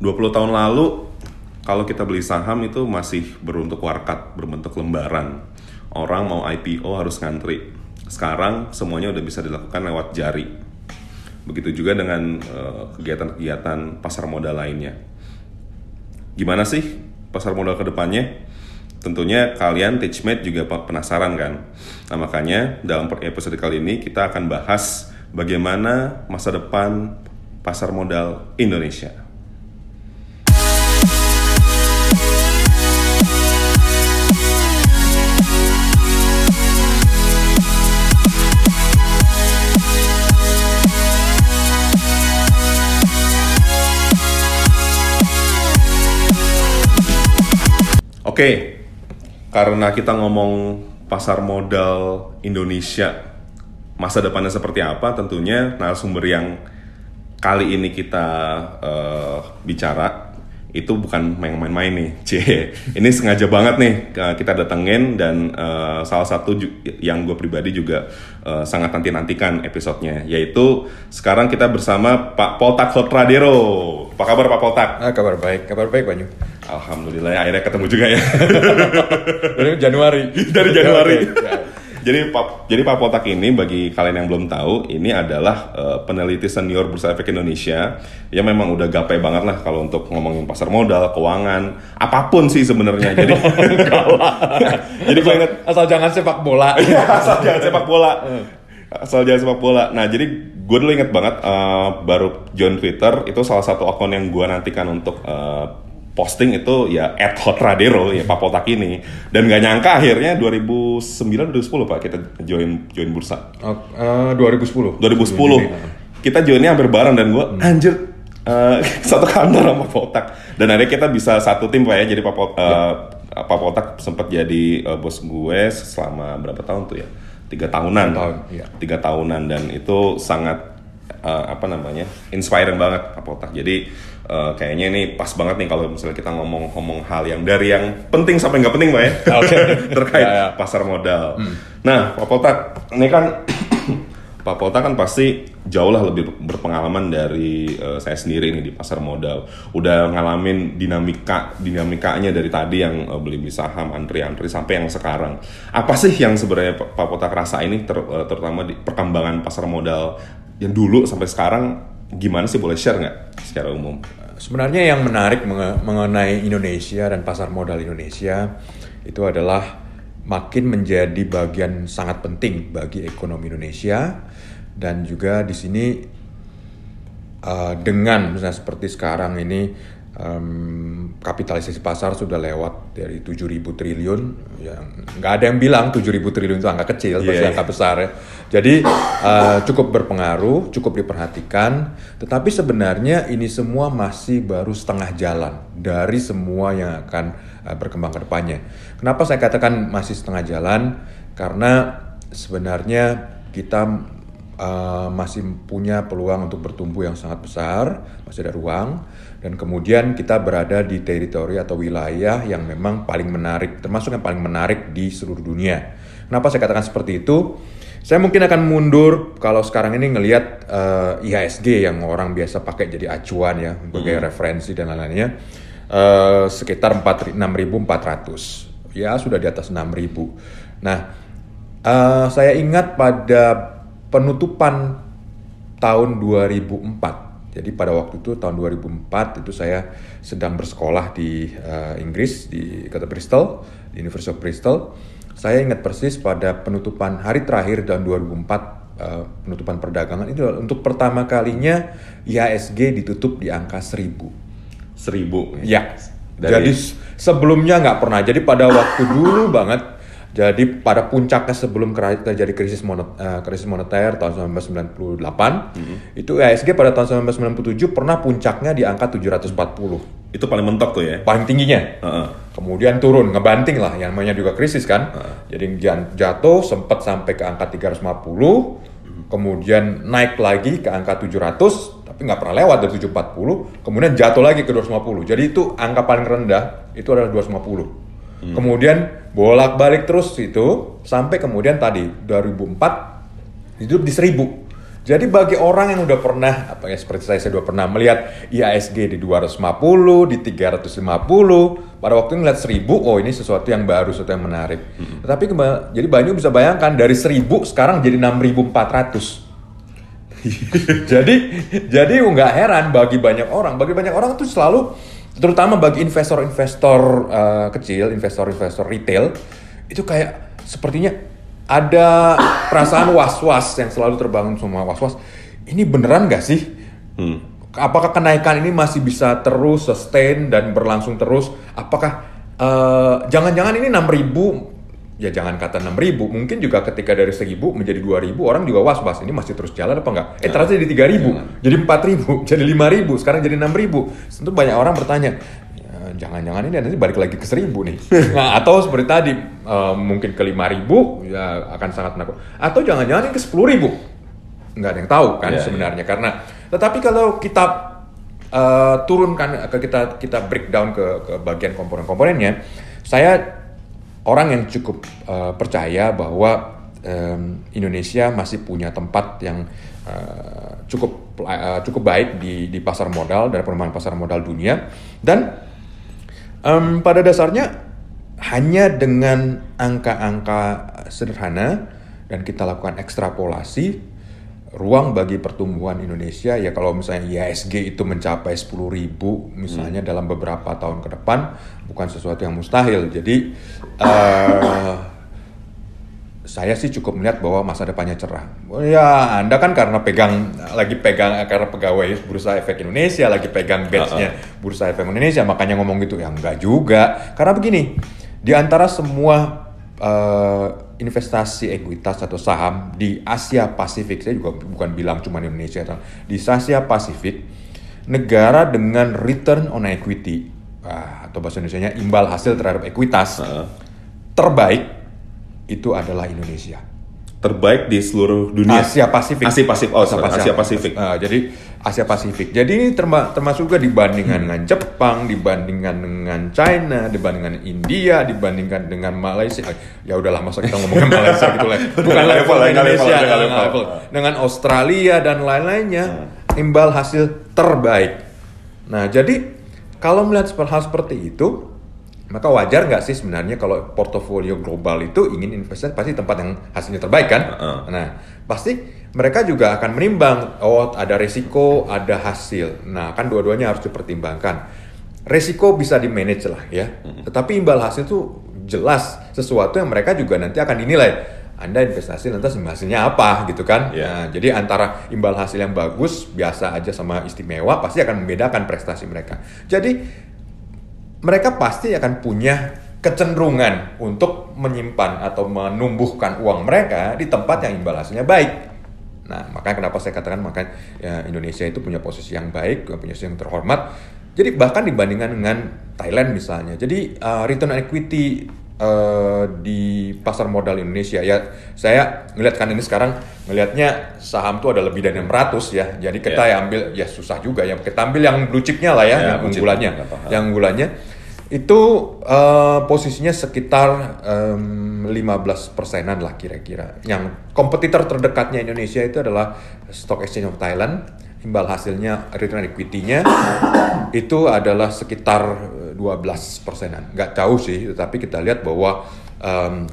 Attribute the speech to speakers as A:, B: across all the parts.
A: 20 tahun lalu kalau kita beli saham itu masih berbentuk warkat, berbentuk lembaran. Orang mau IPO harus ngantri. Sekarang semuanya udah bisa dilakukan lewat jari. Begitu juga dengan eh, kegiatan-kegiatan pasar modal lainnya. Gimana sih pasar modal ke depannya? Tentunya kalian Teachmate juga pe- penasaran kan? Nah makanya dalam episode kali ini kita akan bahas bagaimana masa depan pasar modal Indonesia. Oke, karena kita ngomong pasar modal Indonesia, masa depannya seperti apa? Tentunya narasumber yang kali ini kita eh, bicara itu bukan main-main nih, C. Ini sengaja banget nih kita datengin dan eh, salah satu yang gue pribadi juga eh, sangat nanti-nantikan episodenya, yaitu sekarang kita bersama Pak Poltak Hotradero. Apa kabar Pak Poltak?
B: Ah, kabar baik, kabar baik Banyu.
A: Alhamdulillah ya, akhirnya ketemu juga ya.
B: Dari Januari.
A: dari Januari. Jadi Pak jadi Pak Potak ini bagi kalian yang belum tahu, ini adalah eh, peneliti senior Bursa Efek Indonesia yang memang udah gapai banget lah kalau untuk ngomongin pasar modal, keuangan, apa pun sih sebenarnya. Jadi Jadi gue inget
B: Asal jangan sepak bola.
A: Iya, asal jangan sepak bola. Asal jangan sepak bola. Nah, jadi gue dulu inget banget eh, baru join Twitter itu salah satu akun yang gue nantikan untuk eh, posting itu ya @hotradero ya Pak Potak ini. Dan gak nyangka akhirnya 2009 2010 Pak kita join join bursa.
B: Oh, eh, 2010.
A: 2010 kita joinnya hampir bareng dan gue anjir eh, satu kantor sama Potak. Dan akhirnya kita bisa satu tim Pak ya. Jadi Pak eh, Pak Potak sempat jadi eh, bos gue selama berapa tahun tuh ya? Tiga tahunan.
B: Tiga tahun, iya.
A: tiga tahunan. Dan itu sangat eh, apa namanya inspiring banget Pak Potak jadi eh, kayaknya ini pas banget nih kalau misalnya kita ngomong-ngomong hal yang dari yang penting sampai nggak penting Pak ya
B: Oke.
A: terkait
B: Ya, ya.
A: pasar modal. Nah, Pak Potak, ini kan Pak Potak kan pasti jauh lah lebih berpengalaman dari eh, saya sendiri nih di pasar modal. Udah ngalamin dinamika dinamikanya dari tadi yang eh, beli beli saham, antri-antri sampai yang sekarang. Apa sih yang sebenarnya Pak Potak rasa ini ter- eh, terutama di perkembangan pasar modal yang dulu sampai sekarang gimana sih boleh share nggak secara umum?
B: Sebenarnya yang menarik menge- mengenai Indonesia dan pasar modal Indonesia itu adalah makin menjadi bagian sangat penting bagi ekonomi Indonesia dan juga di sini uh, dengan misalnya seperti sekarang ini em, kapitalisasi pasar sudah lewat dari 7.000 triliun yang nggak ada yang bilang 7.000 triliun itu angka kecil pasti
A: Iya, iya.
B: angka besar ya. Jadi eh, cukup berpengaruh cukup diperhatikan tetapi sebenarnya ini semua masih baru setengah jalan dari semua yang akan eh, berkembang ke depannya. Kenapa saya katakan masih setengah jalan? Karena sebenarnya kita uh, masih punya peluang untuk bertumbuh yang sangat besar, masih ada ruang, dan kemudian kita berada di teritori atau wilayah yang memang paling menarik, termasuk yang paling menarik di seluruh dunia. Kenapa saya katakan seperti itu? Saya mungkin akan mundur kalau sekarang ini ngelihat uh, IHSG yang orang biasa pakai jadi acuan ya, sebagai referensi dan lain-lainnya, uh, sekitar 4 6.400. Ya sudah di atas 6.000. Nah, Eh, saya ingat pada penutupan tahun 2004. Jadi pada waktu itu tahun 2004 itu saya sedang bersekolah di eh, Inggris di kota Bristol, di University of Bristol. Saya ingat persis pada penutupan hari terakhir tahun 2004 eh, penutupan perdagangan itu untuk pertama kalinya IHSG ditutup di angka 1000.
A: Seribu.
B: Ya.
A: Dari-
B: Jadi sebelumnya nggak pernah. Jadi pada waktu dulu banget. Jadi pada puncaknya sebelum terjadi krisis monet, eh, krisis moneter tahun 1998, itu IHSG pada tahun 1997 pernah puncaknya di angka 740,
A: Itu paling mentok tuh ya.
B: paling tingginya.
A: Heeh.
B: Kemudian turun, ngebanting lah, yang namanya juga krisis kan. Jadi jan- jatuh sempat sampai ke angka 350, kemudian naik lagi ke angka 700, tapi nggak pernah lewat dari 740, kemudian jatuh lagi ke 250. Jadi itu angka paling rendah itu adalah 250. Kemudian bolak-balik terus itu sampai kemudian tadi 2004 hidup di 1000. Jadi bagi orang yang udah pernah apa ya seperti saya saya udah pernah melihat IASG di 250, di 350, pada waktu ngeliat 1000, oh ini sesuatu yang baru, sesuatu yang menarik. Tetapi kemba- jadi Banyu bisa bayangkan dari 1000 sekarang jadi 6400. jadi jadi nggak heran bagi banyak orang, bagi banyak orang tuh selalu terutama bagi investor-investor eh, kecil, investor-investor retail itu kayak sepertinya ada perasaan was-was yang selalu terbangun semua was-was. Ini beneran nggak sih? Apakah kenaikan ini masih bisa terus sustain dan berlangsung terus? Apakah eh, jangan-jangan ini 6000 ya jangan kata 6000 mungkin juga ketika dari 1000 menjadi 2000 orang juga was-was ini masih terus jalan apa enggak? Eh ternyata jadi 3000 jadi 4000 jadi 5000 sekarang jadi 6000 tentu banyak orang bertanya "Ya, jangan-jangan ini nanti balik lagi ke 1000 nih. Nah, atau seperti tadi eh, mungkin ke 5000 ya akan sangat menakut. Atau jangan-jangan ini ke 10000 nggak ada yang tahu kan
A: Iya,
B: sebenarnya karena tetapi kalau kita eh, turunkan ke kita kita breakdown ke, ke bagian komponen-komponennya saya orang yang cukup eh, percaya bahwa em, Indonesia masih punya tempat yang eh, cukup eh, cukup baik di di pasar modal dan perkembangan pasar modal dunia. Dan em, pada dasarnya hanya dengan angka-angka sederhana dan kita lakukan ekstrapolasi ruang bagi pertumbuhan Indonesia ya kalau misalnya IHSG itu mencapai 10.000 misalnya dalam beberapa tahun ke depan bukan sesuatu yang mustahil jadi eh, saya sih cukup melihat bahwa masa depannya cerah. Oh Ya, Anda kan karena pegang lagi pegang karena pegawai Bursa Efek Indonesia, lagi pegang badge-nya Bursa Efek Indonesia, makanya ngomong gitu. Ya enggak juga. Karena begini, di antara semua eh, investasi ekuitas atau saham di Asia Pasifik, saya juga bukan bilang cuma di Indonesia, di Asia Pasifik, negara dengan return on equity atau bahasa Indonesia imbal hasil terhadap ekuitas terbaik itu adalah Indonesia.
A: Terbaik di seluruh dunia.
B: Asia Pasifik.
A: Asia Pasifik. Oh, sorry, Asia Pasifik.
B: Ah, jadi Asia Pasifik. Jadi ini terma- termasuk juga dibandingkan dengan Jepang, dibandingkan dengan China, dibandingkan India, dibandingkan dengan Malaysia. Ah, Ya udahlah masa kita ngomongin Malaysia gitu lah. Bukan level Indonesia,
A: level, nggak level.
B: level. Dengan Australia dan lain-lainnya, imbal hasil terbaik. Nah, jadi kalau melihat hal seperti itu, maka wajar nggak sih sebenarnya kalau portofolio global itu ingin investasi pasti tempat yang hasilnya terbaik kan?
A: Heeh.
B: Nah, pasti mereka juga akan menimbang, oh ada resiko, ada hasil. Nah, kan dua-duanya harus dipertimbangkan. Resiko bisa di manage lah ya, tetapi imbal hasil itu jelas sesuatu yang mereka juga nanti akan dinilai. Anda investasi lantas hasilnya apa gitu kan?
A: Iya.
B: Nah, jadi antara imbal hasil yang bagus, biasa aja sama istimewa pasti akan membedakan prestasi mereka. Jadi mereka pasti akan punya kecenderungan untuk menyimpan atau menumbuhkan uang mereka di tempat yang imbal baik. Nah, makanya kenapa saya katakan maka ya, Indonesia itu punya posisi yang baik, punya posisi yang terhormat. Jadi bahkan dibandingkan dengan Thailand misalnya. Jadi uh, return equity uh, di pasar modal Indonesia ya saya ngeliat kan ini sekarang ngelihatnya saham tuh ada lebih dari 600 ya. Jadi kita
A: ya
B: ambil ya susah juga ya. Kita ambil yang blue chipnya lah ya,
A: Ya,
B: yang unggulannya. Yang unggulannya itu eh, posisinya sekitar em, 15 persenan lah kira-kira. Yang kompetitor terdekatnya Indonesia itu adalah Stock Exchange of Thailand. Imbal hasilnya return equity-nya itu adalah sekitar eh, 12 persenan. Nggak jauh sih, tetapi kita lihat bahwa em,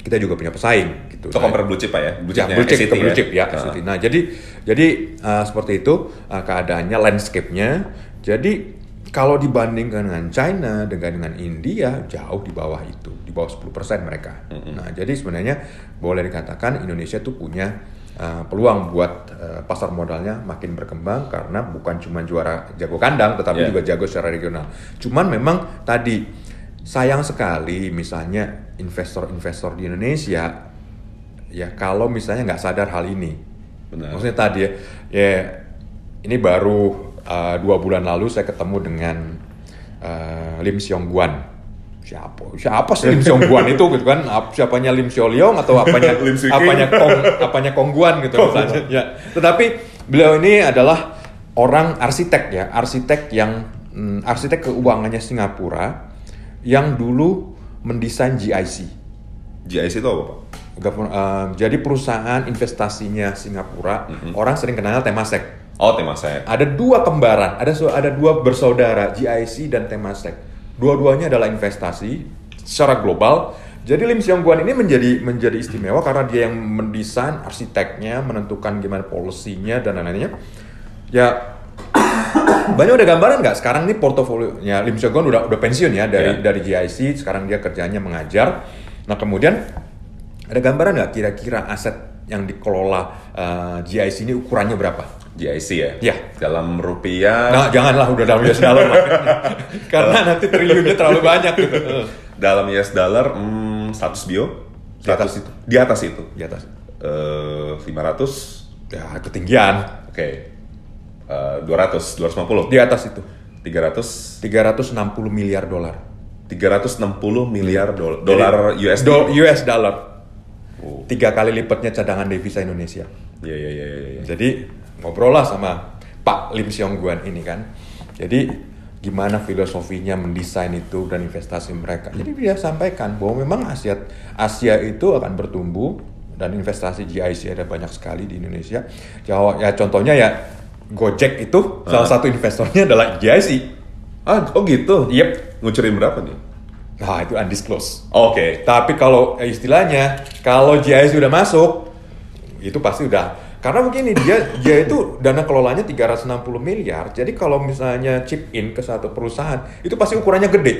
B: kita juga punya pesaing gitu.
A: Itu compare blue chip Pak ya? Blue
B: Ya,
A: chipnya
B: blue chip,
A: SCT
B: blue chip ya. SCT. Nah, jadi jadi uh, seperti itu uh, keadaannya landscape-nya. Jadi kalau dibandingkan dengan China dengan dengan India jauh di bawah itu, di bawah 10% mereka. Nah, jadi sebenarnya boleh dikatakan Indonesia tuh punya uh, peluang buat uh, pasar modalnya makin berkembang karena bukan cuma juara jago kandang tetapi
A: Yeah.
B: juga jago secara regional. Cuman memang tadi sayang sekali misalnya investor-investor di Indonesia ya kalau misalnya nggak sadar hal ini
A: Benar.
B: maksudnya tadi ya, ya ini baru uh, dua bulan lalu saya ketemu dengan uh, Lim Seong Guan siapa siapa sih Lim Seong Guan itu gitu kan Ap- siapanya Lim Seo Leong atau apanya apanya Kong apanya Kong Guan gitu misalnya ya tetapi beliau ini adalah orang arsitek ya arsitek yang mm, arsitek keuangannya Singapura yang dulu mendesain GIC
A: GIC itu apa Pak?
B: Eh, jadi perusahaan investasinya Singapura, orang sering kenal Temasek.
A: Oh, Temasek.
B: Ada dua kembaran, ada ada dua bersaudara, GIC dan Temasek. Dua-duanya adalah investasi secara global. Jadi Lim Siong Guan ini menjadi menjadi istimewa karena dia yang mendesain arsiteknya, menentukan gimana polisinya dan lain-lainnya. Ya banyak udah gambaran nggak sekarang nih portofolionya Lim Siong Guan udah udah pensiun ya dari
A: Ya.
B: dari GIC sekarang dia kerjanya mengajar nah kemudian ada gambaran nggak kira-kira aset yang dikelola eh, GIC ini ukurannya berapa
A: GIC ya?
B: Ya.
A: Dalam rupiah,
B: nah janganlah udah dalam US dollar karena nanti triliunnya terlalu banyak gitu
A: dalam US dollar, hmm, 100 bio?
B: Di atas
A: 100 itu. Di atas itu.
B: di atas
A: Eh, 500,
B: ya ketinggian
A: oke. Eh, 200, 250,
B: di atas itu
A: 300,
B: 360 miliar dolar
A: 360 miliar dol- dolar US
B: Do- US dollar
A: Oh.
B: tiga kali lipatnya cadangan devisa Indonesia
A: Iya, iya, iya, iya, iya.
B: Jadi ngobrol lah sama Pak Lim Siong Guan ini kan. Jadi gimana filosofinya mendesain itu dan investasi mereka. Jadi dia sampaikan bahwa memang Asia Asia itu akan bertumbuh dan investasi GIC ada banyak sekali di Indonesia. Jawa ya contohnya ya Gojek itu salah satu investornya adalah GIC.
A: Ah, oh gitu?
B: Yep.
A: Ngucurin berapa nih?
B: Nah itu undisclosed.
A: Oke.
B: Tapi kalau eh, istilahnya kalau GIC udah masuk itu pasti udah karena begini dia dia itu dana kelolanya 360 miliar. Jadi kalau misalnya chip in ke satu perusahaan itu pasti ukurannya gede.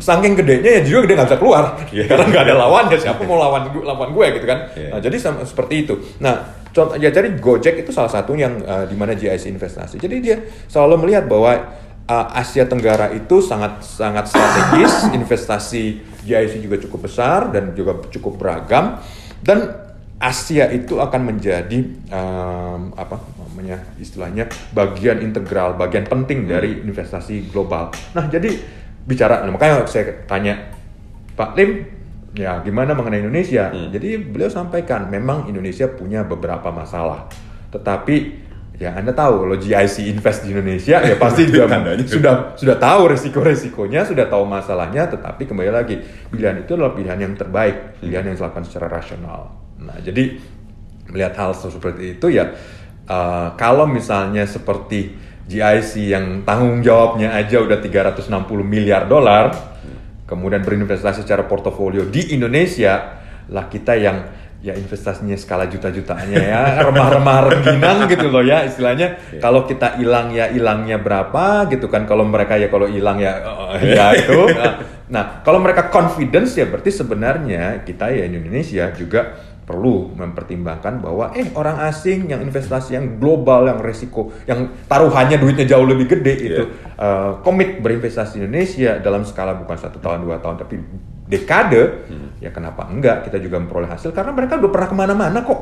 B: Saking gedenya ya juga dia nggak bisa keluar karena nggak ada lawannya. Siapa mau lawan lawan gue gitu kan?
A: Iya.
B: Nah, jadi sama, seperti itu. Nah contoh ya jadi Gojek itu salah satu yang eh, di mana GIC investasi. Jadi dia selalu melihat bahwa uh, Asia Tenggara itu sangat sangat strategis, investasi GIC juga cukup besar dan juga cukup beragam dan Asia itu akan menjadi um, apa namanya istilahnya bagian integral, bagian penting dari investasi global. Nah jadi bicara, nah, makanya saya tanya Pak Lim, ya gimana mengenai Indonesia? Jadi beliau sampaikan memang Indonesia punya beberapa masalah, tetapi ya Anda tahu kalau GIC invest di Indonesia ya pasti juga
A: Tandanya.
B: sudah sudah tahu resiko-resikonya, sudah tahu masalahnya, tetapi kembali lagi pilihan itu adalah pilihan yang terbaik, pilihan yang dilakukan secara rasional. Nah jadi melihat hal seperti itu ya uh, kalau misalnya seperti GIC yang tanggung jawabnya aja udah 360 miliar dolar, kemudian berinvestasi secara portofolio di Indonesia, lah kita yang ya investasinya skala juta-jutaannya ya remah-remah rengginang gitu loh ya istilahnya. Kalau kita hilang ya hilangnya berapa gitu kan kalau mereka ya kalau hilang ya eh, ya itu. Nah, nah kalau mereka confidence ya berarti sebenarnya kita ya Indonesia juga perlu mempertimbangkan bahwa eh orang asing yang investasi yang global yang resiko yang taruhannya duitnya jauh lebih gede itu eh, komit berinvestasi di Indonesia dalam skala bukan satu tahun dua tahun tapi dekade ya kenapa enggak? Kita juga memperoleh hasil karena mereka udah pernah ke mana-mana kok.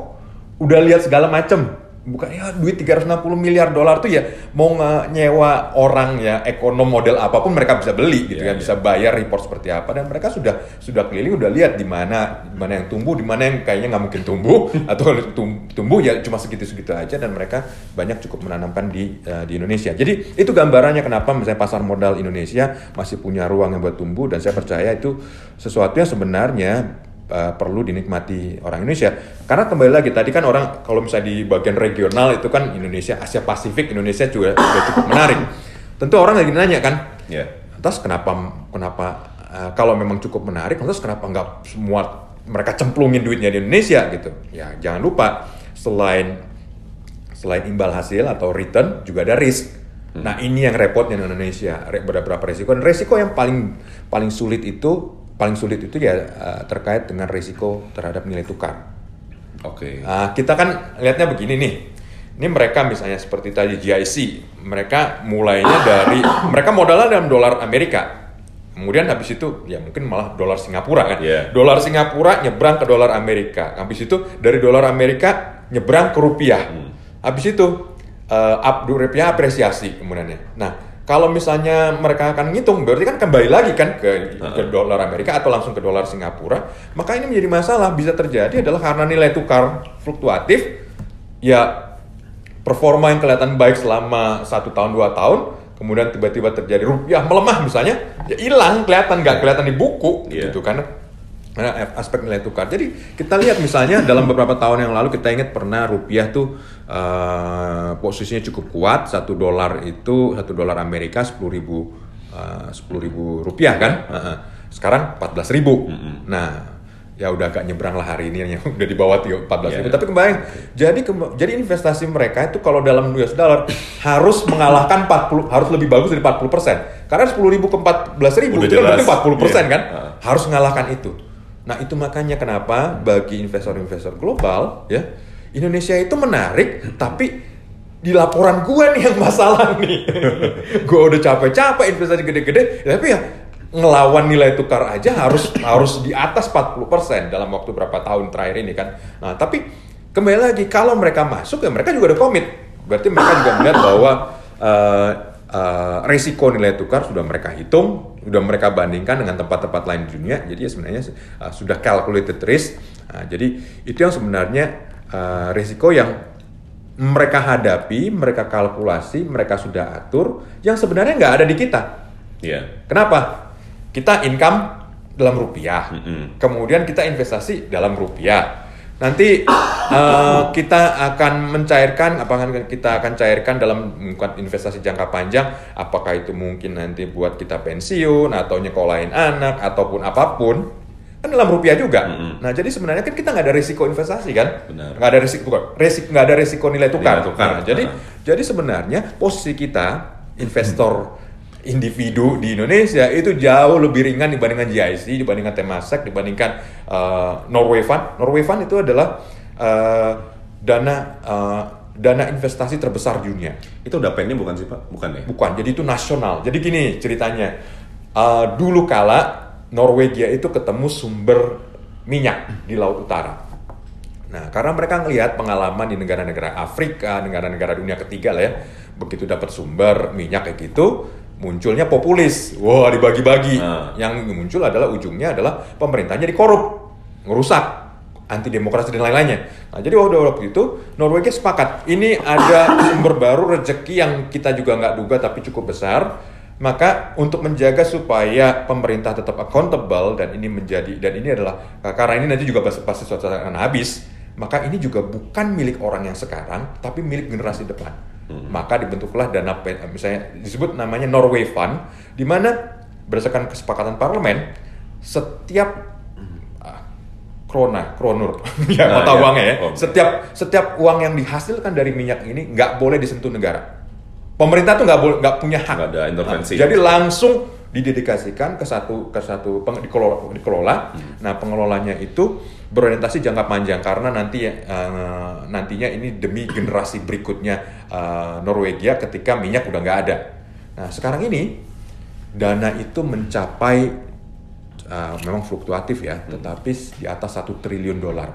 B: Udah lihat segala macam bukan ya duit 360 miliar dolar tuh ya mau nyewa orang ya ekonom model apa pun mereka bisa beli gitu kan
A: Iya, iya.
B: bisa bayar report seperti apa dan mereka sudah sudah keliling udah lihat di mana di mana yang tumbuh di mana yang kayaknya nggak mungkin tumbuh atau tum- tumbuh ya cuma segitu-segitu aja dan mereka banyak cukup menanamkan di eh, di Indonesia. Jadi itu gambarannya kenapa misalnya pasar modal Indonesia masih punya ruang yang buat tumbuh dan saya percaya itu sesuatu yang sebenarnya uh, perlu dinikmati orang Indonesia. Karena kembali lagi tadi kan orang kalau misalnya di bagian regional itu kan Indonesia Asia Pasifik Indonesia juga sudah cukup menarik. Tentu orang lagi nanya kan,
A: Ya.
B: Terus kenapa kenapa uh, kalau memang cukup menarik, terus kenapa nggak semua mereka cemplungin duitnya di Indonesia gitu? Ya jangan lupa selain selain imbal hasil atau return juga ada risk. Nah ini yang repotnya di Indonesia, beberapa resiko dan resiko yang paling paling sulit itu paling sulit itu ya uh, terkait dengan resiko terhadap nilai tukar.
A: Oke.
B: Nah, kita kan lihatnya begini nih. Ini mereka misalnya seperti tadi GIC, mereka mulainya dari mereka modalnya dalam dolar Amerika. Kemudian habis itu ya mungkin malah dolar Singapura kan.
A: Iya.
B: Dolar Singapura nyebrang ke dolar Amerika. Habis itu dari dolar Amerika nyebrang ke rupiah. Habis itu up rupiah apresiasi kemudiannya. Nah, kalau misalnya mereka akan ngitung berarti kan kembali lagi kan ke, ke dolar Amerika atau langsung ke dolar Singapura, maka ini menjadi masalah. Bisa terjadi adalah karena nilai tukar fluktuatif ya performa yang kelihatan baik selama satu tahun dua tahun kemudian tiba-tiba terjadi rupiah melemah misalnya ya hilang kelihatan nggak kelihatan di buku
A: Iya.
B: gitu kan Nah, aspek nilai tukar. Jadi kita lihat misalnya dalam beberapa tahun yang lalu kita ingat pernah rupiah tuh uh, posisinya cukup kuat satu dolar itu satu dolar Amerika sepuluh ribu sepuluh ribu rupiah kan. Uh, sekarang empat belas ribu. Nah ya udah agak nyebrang lah hari ini yang udah di bawah empat belas ribu. Yeah. Tapi kembali jadi ke, jadi investasi mereka itu kalau dalam US dollar harus mengalahkan 40 harus lebih bagus dari 40 persen. Karena sepuluh ribu ke empat belas ribu itu kan berarti 40 persen yeah. kan. Uh. Harus mengalahkan itu. Nah itu makanya kenapa bagi investor-investor global ya Indonesia itu menarik tapi di laporan gue nih yang masalah nih. gue udah capek-capek investasi gede-gede, tapi ya ngelawan nilai tukar aja harus harus di atas 40% dalam waktu berapa tahun terakhir ini kan. Nah, tapi kembali lagi kalau mereka masuk ya mereka juga ada komit. Berarti mereka juga melihat bahwa uh, uh, resiko nilai tukar sudah mereka hitung, udah mereka bandingkan dengan tempat-tempat lain di dunia. Jadi ya sebenarnya uh, sudah calculated risk. Uh, jadi itu yang sebenarnya uh, risiko yang mereka hadapi mereka kalkulasi mereka sudah atur yang sebenarnya nggak ada di kita.
A: Yeah.
B: kenapa? Kita income dalam rupiah. Mm -hmm. kemudian kita investasi dalam rupiah Nanti uh, kita akan mencairkan, apakah kita akan cairkan dalam investasi jangka panjang, apakah itu mungkin nanti buat kita pensiun atau nyekolahin anak ataupun apa pun, kan dalam rupiah juga. Mm -hmm. Nah jadi sebenarnya kan kita nggak ada risiko investasi kan, nggak ada risiko bukan, risiko nggak ada risiko nilai tukar. Nilai tukar. Nah, jadi uh jadi sebenarnya posisi kita investor individu di Indonesia itu jauh lebih ringan dibandingkan GIC, dibandingkan Temasek, dibandingkan uh, Norway Fund. Norway Fund itu adalah uh, dana uh, dana investasi terbesar di dunia.
A: Itu udah pennya bukan sih Pak? Bukan ya?
B: Bukan, jadi itu nasional. Jadi gini ceritanya, uh, dulu kala Norwegia itu ketemu sumber minyak di Laut Utara. Nah, karena mereka ngelihat pengalaman di negara-negara Afrika, negara-negara dunia ketiga lah ya, begitu dapat sumber minyak kayak gitu, munculnya populis. Wah, dibagi-bagi. Nah. Yang muncul adalah ujungnya adalah pemerintahnya dikorup, ngerusak, anti demokrasi dan lain-lainnya. Nah, jadi waktu waktu itu Norwegia sepakat, ini ada sumber baru rezeki yang kita juga nggak duga tapi cukup besar. Maka untuk menjaga supaya pemerintah tetap accountable dan ini menjadi dan ini adalah karena ini nanti juga pasti suatu saat akan habis, maka ini juga bukan milik orang yang sekarang tapi milik generasi depan Hmm. Maka dibentuklah dana misalnya disebut namanya Norway Fund di mana berdasarkan kesepakatan parlemen setiap uh, krona, kronur, ya nah, mata ya. uangnya ya. Oh. Setiap setiap uang yang dihasilkan dari minyak ini nggak boleh disentuh negara. Pemerintah tuh nggak boleh nggak punya hak.
A: Gak ada intervensi.
B: Nah, jadi langsung didedikasikan ke satu ke satu peng, dikelola, dikelola. Hmm. Nah pengelolanya itu berorientasi jangka panjang karena nanti uh, nantinya ini demi generasi berikutnya uh, Norwegia ketika minyak udah nggak ada. Nah sekarang ini dana itu mencapai uh, memang fluktuatif ya, hmm. tetapi di atas satu triliun dolar.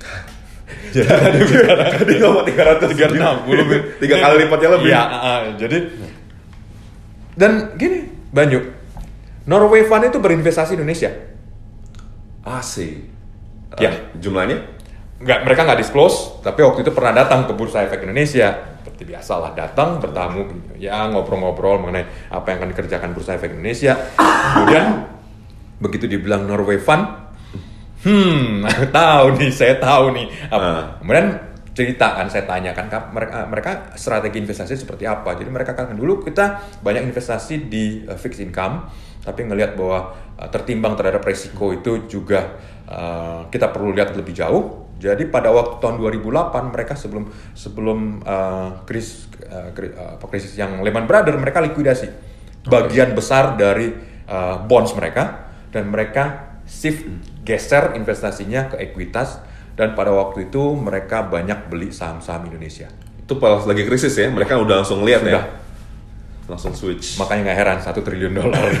A: jadi ngomong tiga ratus tiga enam puluh tiga kali lipatnya lebih.
B: Ya, uh, jadi dan gini Banyu, Norway Fund itu berinvestasi Indonesia.
A: Asik Ya. Jumlahnya?
B: Nggak, mereka nggak disclose, tapi waktu itu pernah datang ke Bursa Efek Indonesia. Seperti biasa lah, datang, bertamu, ya ngobrol-ngobrol mengenai apa yang akan dikerjakan Bursa Efek Indonesia. Kemudian, begitu dibilang Norway Fund, hmm, tahu nih, saya tahu nih. Apa. Uh. Kemudian cerita kan saya tanyakan mereka mereka strategi investasi seperti apa jadi mereka kan dulu kita banyak investasi di uh, fixed income tapi ngelihat bahwa uh, tertimbang terhadap resiko itu juga uh, kita perlu lihat lebih jauh. Jadi pada waktu tahun 2008 mereka sebelum sebelum uh, krisis uh, krisis yang Lehman Brothers mereka likuidasi bagian besar dari uh, bonds mereka. Dan mereka shift geser investasinya ke ekuitas. Dan pada waktu itu mereka banyak beli saham-saham Indonesia.
A: Itu pas lagi krisis ya, mereka udah langsung lihat ya langsung switch.
B: Makanya nggak heran satu triliun dolar.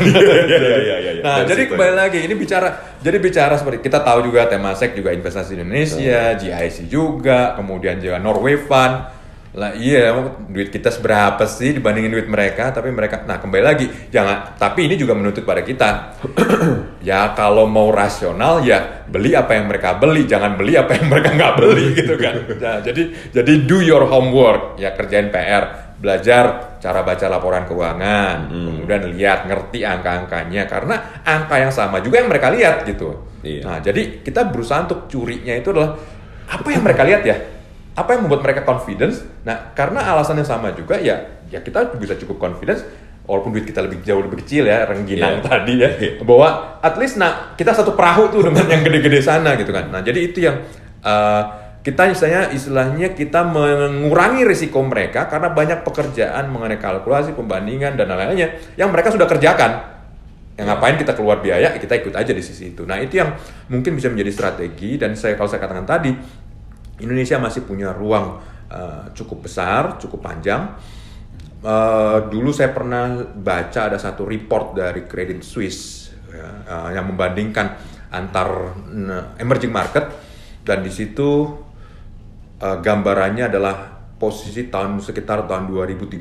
B: Iya, iya iya. Nah Dari jadi kembali lagi ini bicara jadi bicara seperti kita tahu juga Temasek juga investasi Indonesia, GIC juga, kemudian juga Norway Fund. Lah iya, duit kita seberapa sih dibandingin duit mereka? Tapi mereka, nah kembali lagi, jangan. Tapi ini juga menuntut pada kita. ya kalau mau rasional ya beli apa yang mereka beli, jangan beli apa yang mereka nggak beli gitu kan. Nah, jadi jadi do your homework, ya kerjain PR belajar cara baca laporan keuangan, hmm. kemudian lihat ngerti angka-angkanya karena angka yang sama juga yang mereka lihat gitu.
A: Iya.
B: Nah, jadi kita berusaha untuk curinya itu adalah apa yang mereka lihat ya? Apa yang membuat mereka confidence? Nah, karena alasan yang sama juga ya, ya kita bisa cukup confidence walaupun duit kita lebih jauh lebih kecil ya, rengginang
A: Iya.
B: tadi ya, bahwa at least nah kita satu perahu tuh dengan yang gede-gede sana gitu kan. Nah, jadi itu yang uh, kita misalnya istilahnya kita mengurangi risiko mereka karena banyak pekerjaan mengenai kalkulasi, pembandingan dan lain-lainnya yang mereka sudah kerjakan. Yang ngapain kita keluar biaya, kita ikut aja di sisi itu. Nah, itu yang mungkin bisa menjadi strategi dan saya kalau saya katakan tadi Indonesia masih punya ruang uh, cukup besar, cukup panjang. Uh, dulu saya pernah baca ada satu report dari Credit Suisse ya, uh, yang membandingkan antar uh, emerging market dan di situ uh, gambarannya adalah posisi tahun sekitar tahun 2035.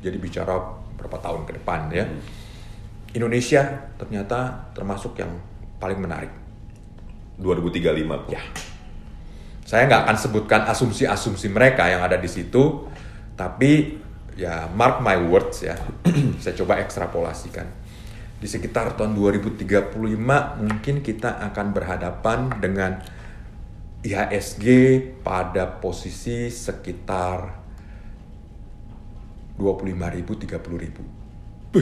B: Jadi bicara berapa tahun ke depan ya. Indonesia ternyata termasuk yang paling menarik.
A: 2035.
B: Ya. Saya nggak akan sebutkan asumsi-asumsi mereka yang ada di situ, tapi ya mark my words ya. saya coba ekstrapolasikan. Di sekitar tahun 2035 mungkin kita akan berhadapan dengan IHSG pada posisi sekitar 25.000 30.000.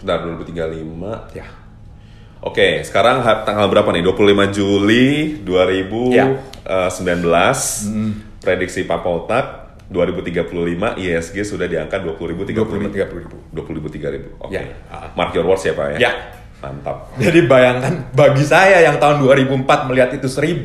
A: Bentar 2035.
B: Ya.
A: Oke, sekarang tanggal berapa nih? 25 Juli 2019.
B: Ya.
A: Eh, Prediksi Pak Poltak 2035 ISG sudah di angka 20.000 30.000.
B: 30.000.
A: 20.000 30.000. Oke.
B: Ya.
A: Mark your words ya, Pak ya.
B: Ya.
A: Mantap.
B: Jadi bayangkan bagi saya yang tahun 2004 melihat itu 1000,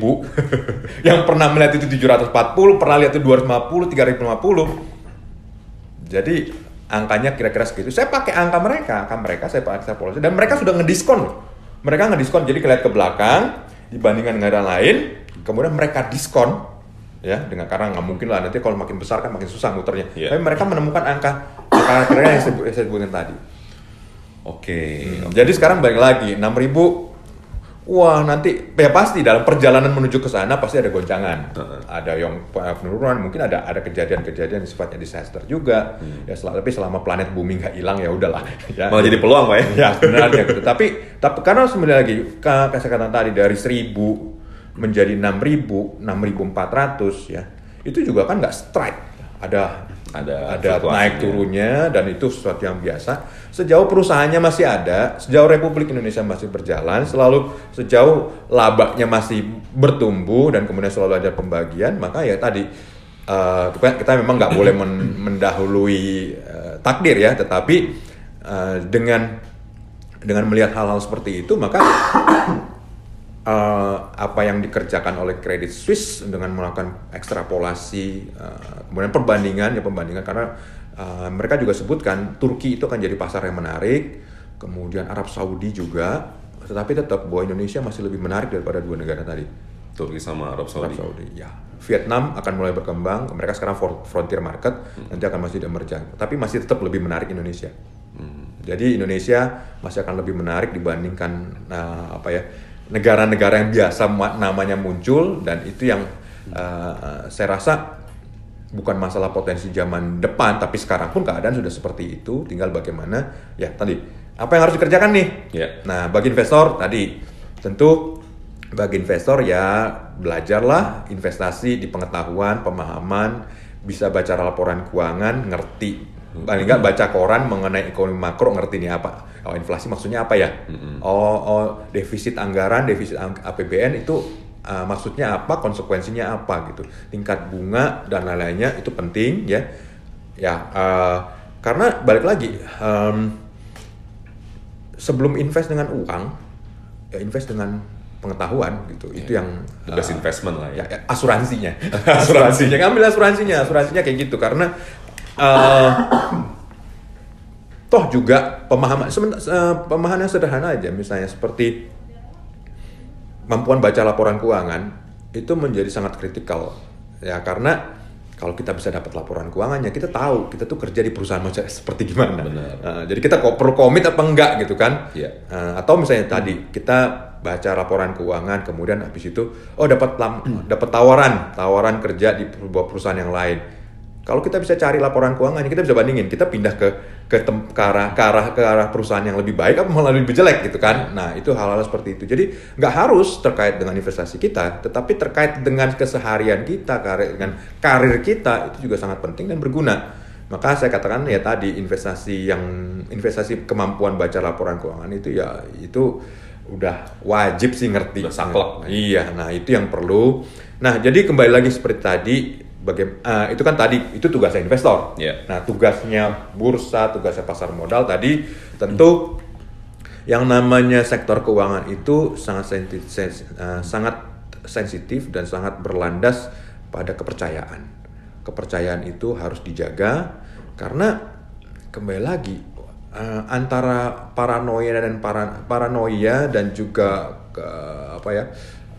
B: yang pernah melihat itu 740, pernah lihat itu 250, 3050. Jadi angkanya kira-kira segitu. Saya pakai angka mereka, angka mereka saya pakai ekstrapolasi dan mereka sudah ngediskon. loh. Mereka ngediskon jadi kelihat ke belakang dibandingkan negara lain, kemudian mereka diskon ya dengan karena nggak mungkin lah nanti kalau makin besar kan makin susah muternya.
A: Iya.
B: Tapi mereka menemukan angka angka kira yang saya, saya sebutkan tadi.
A: Oke.
B: Jadi sekarang balik lagi 6000 Wah nanti ya pasti dalam perjalanan menuju ke sana pasti ada goncangan,
A: Heeh.
B: ada yang penurunan, mungkin ada ada kejadian-kejadian sifatnya disaster juga. Ya sel- tapi selama planet bumi nggak hilang ya udahlah. Ya,
A: Malah jadi peluang, Pak ya.
B: ya sebenarnya gitu. Tapi tapi karena sebenarnya lagi ka- kayak saya katakan tadi dari 1000 menjadi 6000, 6400 ya. Itu juga kan nggak strike. Ada
A: Ada
B: ada naik turunnya dan itu sesuatu yang biasa. Sejauh perusahaannya masih ada, sejauh Republik Indonesia masih berjalan, selalu sejauh labanya masih bertumbuh dan kemudian selalu ada pembagian, maka ya tadi eh, kita, kita memang nggak boleh men- mendahului eh, takdir ya, tetapi eh, dengan dengan melihat hal-hal seperti itu maka eh, apa yang dikerjakan oleh Credit Suisse dengan melakukan ekstrapolasi eh, kemudian perbandingan ya perbandingan. Karena eh, mereka juga sebutkan Turki itu akan jadi pasar yang menarik kemudian Arab Saudi juga tetapi tetap bahwa Indonesia masih lebih menarik daripada dua negara tadi.
A: Turki sama Arab
B: Arab
A: Saudi.
B: Saudi ya. Vietnam akan mulai berkembang mereka sekarang frontier market nanti akan masih emerging tapi masih tetap lebih menarik Indonesia. Jadi Indonesia masih akan lebih menarik dibandingkan nah, apa ya negara-negara yang biasa ma- namanya muncul dan itu yang uh, saya rasa bukan masalah potensi zaman depan tapi sekarang pun keadaan sudah seperti itu. Tinggal bagaimana ya tadi apa yang harus dikerjakan nih?
A: Ya.
B: nah bagi investor tadi tentu bagi investor ya belajarlah investasi di pengetahuan pemahaman bisa baca laporan keuangan ngerti. Paling nggak baca koran mengenai ekonomi makro ngerti nih apa oh inflasi maksudnya apa ya? Oh, oh defisit anggaran defisit APBN itu uh, maksudnya apa konsekuensinya apa gitu. Tingkat bunga dan lain-lainnya itu penting ya. Ya uh, karena balik lagi um, sebelum invest dengan uang ya invest dengan pengetahuan gitu. Itu yang
A: The best
B: uh,
A: investment lah ya.
B: ya, ya, asuransinya. Asuransinya ambil asuransinya asuransinya kayak gitu. Karena eh, toh juga pemahaman eh, pemahaman yang sederhana aja. Misalnya seperti kemampuan baca laporan keuangan itu menjadi sangat kritikal. Ya karena kalau kita bisa dapat laporan keuangannya kita tahu kita tuh kerja di perusahaan macam seperti gimana.
A: Benar.
B: Eh, jadi kita kok perlu komit apa enggak gitu kan?
A: Iya.
B: Eh, atau misalnya tadi kita baca laporan keuangan kemudian habis itu oh dapat dapat tawaran tawaran kerja di sebuah perusahaan yang lain Kalau kita bisa cari laporan keuangannya, kita bisa bandingin. Kita pindah ke ke, tem, ke arah ke arah ke arah perusahaan yang lebih baik apa malah lebih jelek gitu kan. Nah, itu hal-hal seperti itu. Jadi nggak harus terkait dengan investasi kita, tetapi terkait dengan keseharian kita, karir dengan karir kita itu juga sangat penting dan berguna. Maka saya katakan ya tadi investasi yang investasi kemampuan baca laporan keuangan itu ya itu udah wajib sih ngerti.
A: Udah saklek.
B: Iya, nah itu yang perlu. Nah, jadi kembali lagi seperti tadi bagaimana itu kan tadi itu tugasnya investor.
A: Iya.
B: Nah, tugasnya bursa, tugasnya pasar modal tadi tentu yang namanya sektor keuangan itu sangat sensitif, sangat sensitif dan sangat berlandas pada kepercayaan. Kepercayaan itu harus dijaga karena kembali lagi eh, antara paranoia dan para, paranoia dan juga eh, apa ya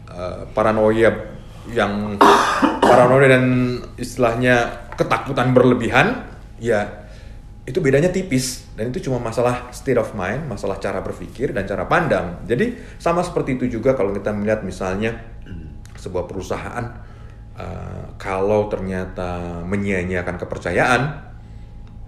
B: eh, paranoia yang paranoia dan istilahnya ketakutan berlebihan ya itu bedanya tipis dan itu cuma masalah state of mind, masalah cara berpikir dan cara pandang. Jadi sama seperti itu juga kalau kita melihat misalnya sebuah perusahaan uh, kalau ternyata menyia-nyiakan kepercayaan,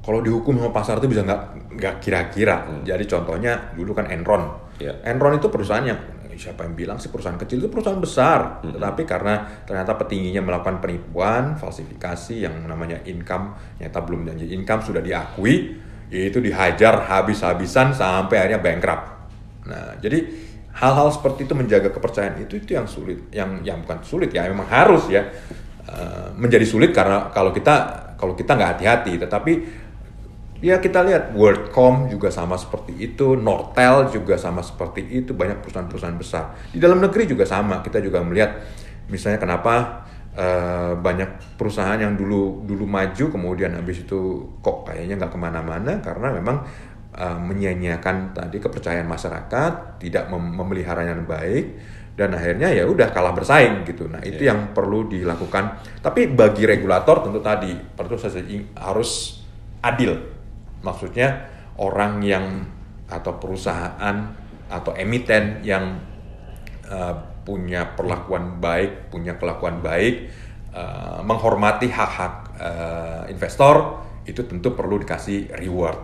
B: kalau dihukum sama pasar itu bisa nggak nggak kira-kira. Jadi contohnya dulu kan Enron.
A: Iya.
B: Enron itu perusahaan yang siapa yang bilang sih perusahaan kecil itu perusahaan besar, tetapi karena ternyata petingginya melakukan penipuan, falsifikasi yang namanya income, nyata belum janji income sudah diakui, itu dihajar habis-habisan sampai akhirnya bankrupt. Nah, jadi hal-hal seperti itu menjaga kepercayaan itu itu yang sulit, yang yang bukan sulit ya, memang harus ya Eh, menjadi sulit karena kalau kita kalau kita nggak hati-hati, tetapi ya kita lihat WorldCom juga sama seperti itu, Nortel juga sama seperti itu, banyak perusahaan-perusahaan besar. Di dalam negeri juga sama, kita juga melihat misalnya kenapa eh, banyak perusahaan yang dulu dulu maju kemudian habis itu kok kayaknya nggak ke mana-mana karena memang eh, menyia-nyiakan tadi kepercayaan masyarakat, tidak mem- memeliharanya dengan baik dan akhirnya ya udah kalah bersaing gitu. Nah itu yang perlu dilakukan. Tapi bagi regulator tentu tadi perlu harus adil. Maksudnya orang yang atau perusahaan atau emiten yang uh, punya perlakuan baik, punya kelakuan baik, uh, menghormati hak-hak uh, investor itu tentu perlu dikasih reward.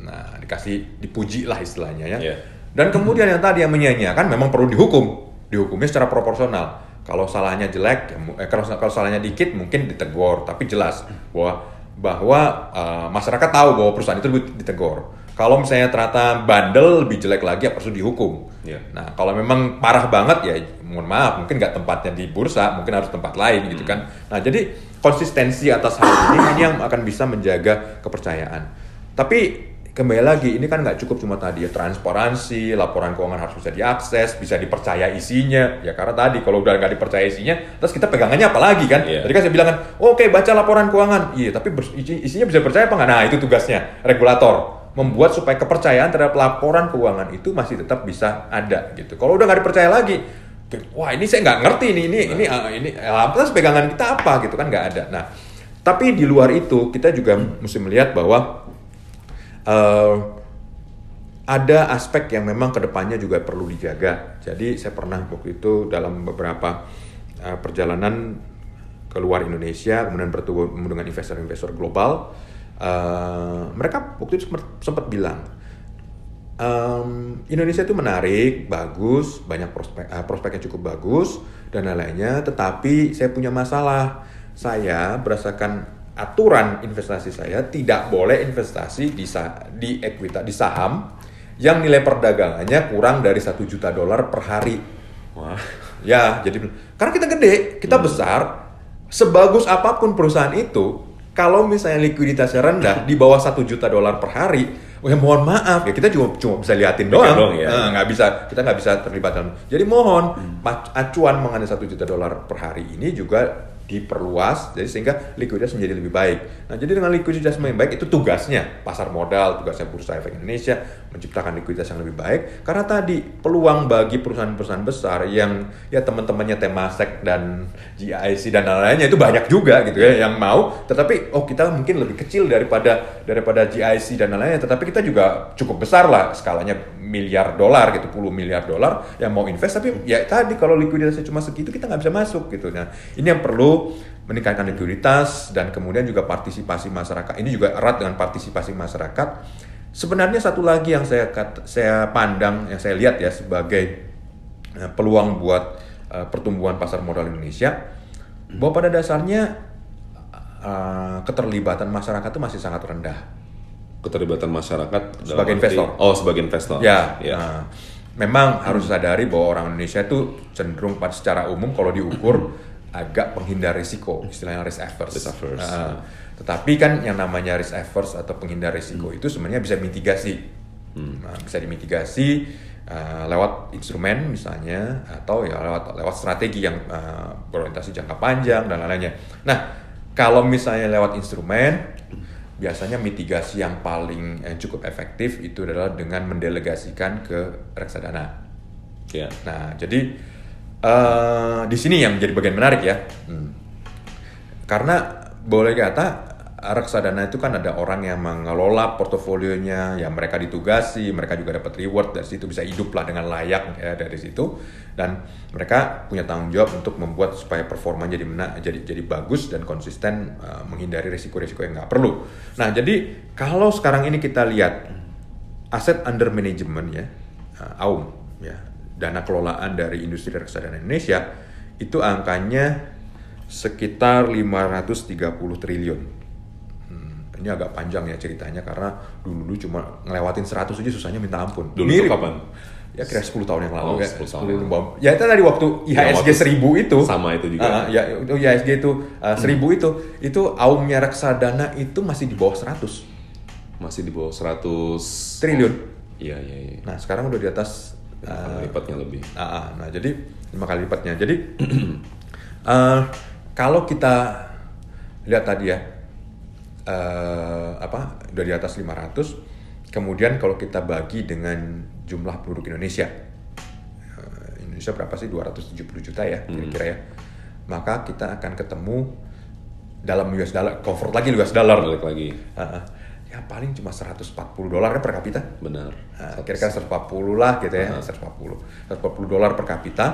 B: Nah dikasih dipuji lah istilahnya ya.
A: Iya.
B: Dan kemudian yang tadi yang menyia-nyiakan memang perlu dihukum, dihukumnya secara proporsional. Kalau salahnya jelek, ya eh, kalau, kalau salahnya dikit mungkin ditegur, tapi jelas bahwa bahwa eh, masyarakat tahu bahwa perusahaan itu ditegur. Kalau misalnya ternyata bandel lebih jelek lagi, ya harus dihukum.
A: Iya.
B: Nah, kalau memang parah banget ya, mohon maaf, mungkin nggak tempatnya di bursa, mungkin harus tempat lain gitu kan. Nah, jadi konsistensi atas hal ini ini yang akan bisa menjaga kepercayaan. Tapi kembali lagi, ini kan nggak cukup cuma tadi ya transparansi, laporan keuangan harus bisa diakses, bisa dipercaya isinya. Ya karena tadi kalau udah nggak dipercaya isinya, terus kita pegangannya apa lagi kan?
A: Iya.
B: Tadi kan saya bilang kan, oke baca laporan keuangan, iya tapi isinya bisa percaya apa nggak? Nah itu tugasnya regulator membuat supaya kepercayaan terhadap laporan keuangan itu masih tetap bisa ada gitu. Kalau udah nggak dipercaya lagi, wah ini saya nggak ngerti ini ini ini ah, ini ah, terus pegangan kita apa gitu kan nggak ada. Nah tapi di luar itu kita juga mesti melihat bahwa eh, ada aspek yang memang ke depannya juga perlu dijaga. Jadi saya pernah waktu itu dalam beberapa eh, perjalanan keluar Indonesia, kemudian bertemu dengan investor-investor global, eh, mereka waktu itu sempat, sempat bilang, "Em, Indonesia itu menarik, bagus, banyak prospek, eh, prospeknya cukup bagus dan lain-lainnya. Tetapi saya punya masalah. Saya berdasarkan aturan investasi saya tidak boleh investasi di di ekuita di saham yang nilai perdagangannya kurang dari satu juta dolar per hari.
A: Wah.
B: Ya, jadi karena kita gede, kita besar, sebagus apa pun perusahaan itu, kalau misalnya likuiditasnya rendah di bawah satu juta dolar per hari, ya mohon maaf ya kita cuma cuma bisa liatin doang,
A: doang, ya.
B: Nah, nggak bisa kita nggak bisa terlibat dalam. Jadi mohon pac- acuan mengenai satu juta dolar per hari ini juga diperluas, jadi sehingga likuiditas menjadi lebih baik. Nah, jadi dengan likuiditas yang baik itu tugasnya pasar modal, tugasnya Bursa Efek Indonesia menciptakan likuiditas yang lebih baik. Karena tadi peluang bagi perusahaan-perusahaan besar yang ya teman-temannya Temasek dan GIC dan lain-lainnya itu banyak juga gitu ya yang mau. Tetapi oh kita mungkin lebih kecil daripada daripada GIC dan lain-lainnya. Tetapi kita juga cukup besar lah skalanya miliar dolar gitu, puluh miliar dolar yang mau invest. Tapi ya tadi kalau likuiditasnya cuma segitu kita nggak bisa masuk gitu. Nah ini yang perlu meningkatkan likuiditas dan kemudian juga partisipasi masyarakat. Ini juga erat dengan partisipasi masyarakat. Sebenarnya satu lagi yang saya saya pandang, yang saya lihat ya sebagai eh, peluang buat eh, pertumbuhan pasar modal Indonesia, bahwa pada dasarnya eh, keterlibatan masyarakat itu masih sangat rendah.
A: Keterlibatan masyarakat
B: Sebagai
A: arti-
B: investor.
A: Oh, sebagai investor.
B: Ya,
A: ya.
B: nah, memang harus sadari bahwa orang Indonesia itu cenderung pada secara umum kalau diukur agak penghindar risiko, istilahnya risk averse.
A: Risk averse,
B: Nah, Tetapi kan yang namanya risk averse atau penghindar risiko itu sebenarnya bisa mitigasi, Nah, bisa dimitigasi uh, lewat instrumen misalnya atau ya lewat lewat strategi yang uh, berorientasi jangka panjang dan lain-lainnya. Nah, kalau misalnya lewat instrumen biasanya mitigasi yang paling eh, cukup efektif itu adalah dengan mendelegasikan ke reksadana.
A: Ya.
B: Nah, jadi eh di sini yang menjadi bagian menarik ya, Hmm. karena boleh kata reksadana itu kan ada orang yang mengelola portofolionya, ya mereka ditugasi, mereka juga dapat reward dari situ bisa hidup lah dengan layak ya dari situ, dan mereka punya tanggung jawab untuk membuat supaya performa jadi mena, jadi jadi bagus dan konsisten eh, menghindari risiko-risiko yang nggak perlu. Nah, jadi kalau sekarang ini kita lihat aset under management ya, uh, AUM ya, dana kelolaan dari industri reksadana Indonesia itu angkanya sekitar 530 triliun. Hmm, ini agak panjang ya ceritanya karena dulu-dulu cuma ngelewatin 100 aja susahnya minta ampun.
A: Dulu itu kapan?
B: Ya kira 10 tahun yang lalu
A: Oh,
B: ya.
A: 10 tahun.
B: 10 tahun. Ya itu tadi waktu IHSG
A: waktu
B: 1000 itu.
A: sama itu juga.
B: Ah, ya itu IHSG itu uh, 1000 itu itu AUM-nya reksadana itu masih di bawah 100
A: Masih di bawah 100
B: triliun.
A: Iya, iya, iya.
B: Nah, sekarang udah di atas uh,
A: lipatnya lebih.
B: Ah, ah. nah jadi lima kali lipatnya. Jadi eh, kalau kita lihat tadi ya eh, apa udah di atas 500, kemudian kalau kita bagi dengan jumlah penduduk Indonesia, eh, Indonesia berapa sih 270 juta ya kira-kira ya, maka kita akan ketemu dalam US dollar, convert lagi US dollar,
A: Balik lagi.
B: Ah, ah. Ya paling cuma 140 dolar per kapita.
A: Benar.
B: Nah, kira-kira 140 lah gitu ya, 140. 140 dolar per kapita.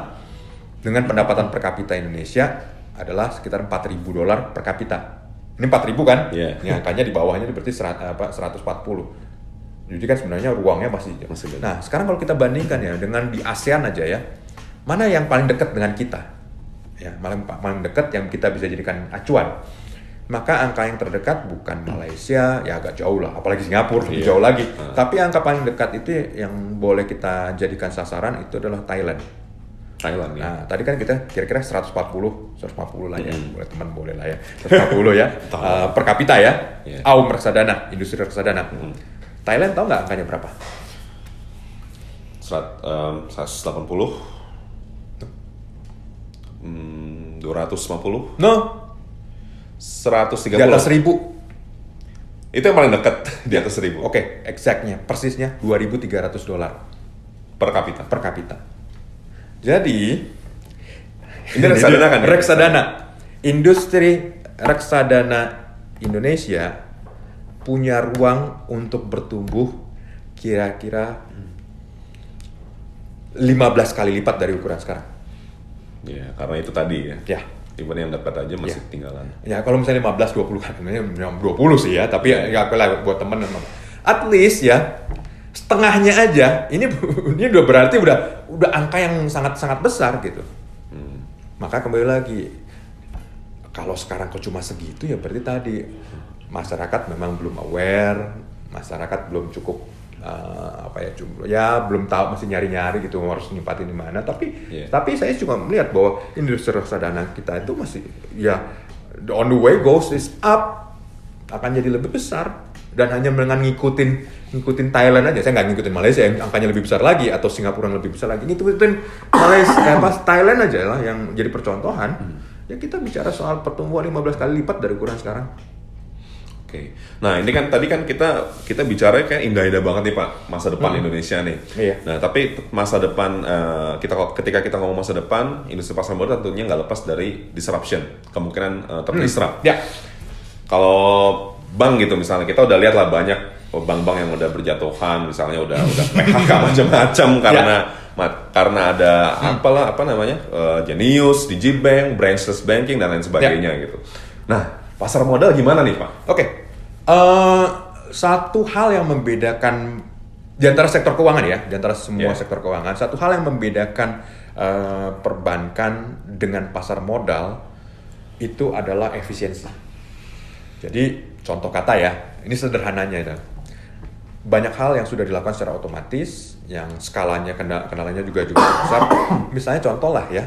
B: Dengan pendapatan per kapita Indonesia adalah sekitar 4.000 dolar per kapita. Ini 4.000 kan?
A: Iya.
B: Ini angkanya di bawahnya berarti serat, apa, 140. Jadi kan sebenarnya ruangnya masih
A: Masih banyak.
B: Nah, sekarang kalau kita bandingkan ya dengan di ASEAN aja ya. Mana yang paling dekat dengan kita? Ya, paling paling dekat yang kita bisa jadikan acuan. Maka angka yang terdekat bukan Malaysia, ya agak jauh lah, apalagi Singapura lebih
A: Iya.
B: jauh lagi.
A: Ah.
B: Tapi angka paling dekat itu yang boleh kita jadikan sasaran itu adalah Thailand.
A: Thailand ya.
B: Nah, tadi kan kita kira-kira 140, 140 lah ya,
A: Mm.
B: boleh teman boleh lah ya, 140 ya. Uh, per kapita ya,
A: Iya.
B: AUM reksadana, industri reksadana. Thailand tahu nggak angkanya berapa?
A: Serat, em, 180 hmm, 250
B: No,
A: 130
B: di atas 1000.
A: itu yang paling dekat di atas 1000
B: Oke, exactnya, persisnya 2.300 dolar
A: per kapita
B: per kapita. Jadi,
A: Ini reksadana kan ya?
B: Reksadana. Industri reksadana Indonesia punya ruang untuk bertumbuh kira-kira 15 kali lipat dari ukuran sekarang.
A: ya karena itu tadi ya
B: Ya.
A: Even yang dekat aja masih
B: Ya.
A: tinggalan
B: Ya kalau misalnya 15 20 kan sebenarnya 20 sih ya, tapi ya, ya lah buat temen. At least ya setengahnya aja ini ini udah berarti udah udah angka yang sangat sangat besar gitu. Maka kembali lagi kalau sekarang kok cuma segitu ya berarti tadi masyarakat memang belum aware, masyarakat belum cukup eh, apa ya jumlah ya belum tahu masih nyari-nyari gitu harus nyimpatin di mana. Tapi
A: Iya.
B: tapi saya cuma melihat bahwa industri reksadana kita itu masih ya the on the way goes is up akan jadi lebih besar. Dan hanya dengan ngikutin ngikutin Thailand aja. Saya nggak ngikutin Malaysia yang angkanya lebih besar lagi atau Singapura yang lebih besar lagi. Ngikutin Malaysia eh, pas Thailand aja lah yang jadi percontohan. Ya kita bicara soal pertumbuhan 15 kali lipat dari ukuran sekarang
A: Oke. Nah, ini kan tadi kan kita kita bicara kayak indah-indah banget nih Pak masa depan Indonesia nih.
B: Iya.
A: Nah, tapi masa depan eh, kita ketika kita ngomong masa depan industri pasar modal tentunya nggak lepas dari disruption, kemungkinan eh, terdisrupt.
B: ya
A: Kalau bank gitu misalnya kita udah lihat lah banyak bank-bank yang udah berjatuhan misalnya udah udah PHK macam-macam karena Ma- karena ada apalah apa namanya eh, Genius, Digibank, branchless banking dan lain sebagainya gitu. Nah, pasar modal gimana nih Pak?
B: Oke, Eh, satu hal yang membedakan di antara sektor keuangan ya, di antara semua
A: Yeah.
B: sektor keuangan, satu hal yang membedakan eh, perbankan dengan pasar modal itu adalah efisiensi. Jadi contoh kata ya, ini sederhananya itu. Banyak hal yang sudah dilakukan secara otomatis, yang skalanya kendala- kendalanya juga juga besar. Misalnya contoh lah ya,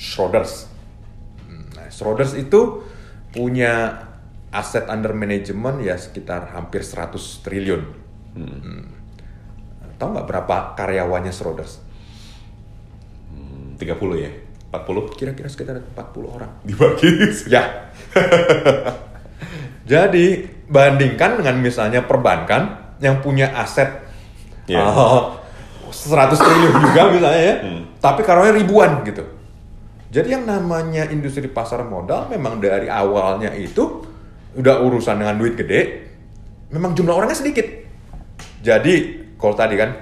B: Schroders. Nah, Schroders itu punya aset under management ya sekitar hampir 100 triliun. Hmm. Tahu nggak berapa karyawannya Schroders?
A: Hmm, 30 ya? 40?
B: Kira-kira sekitar 40 orang.
A: Dibagi.
B: Ya. Jadi bandingkan dengan misalnya perbankan yang punya aset
A: Iya.
B: eh, 100 triliun juga misalnya ya,
A: Hmm.
B: tapi karyawannya ribuan gitu. Jadi yang namanya industri pasar modal memang dari awalnya itu udah urusan dengan duit gede, memang jumlah orangnya sedikit. Jadi kalau tadi kan,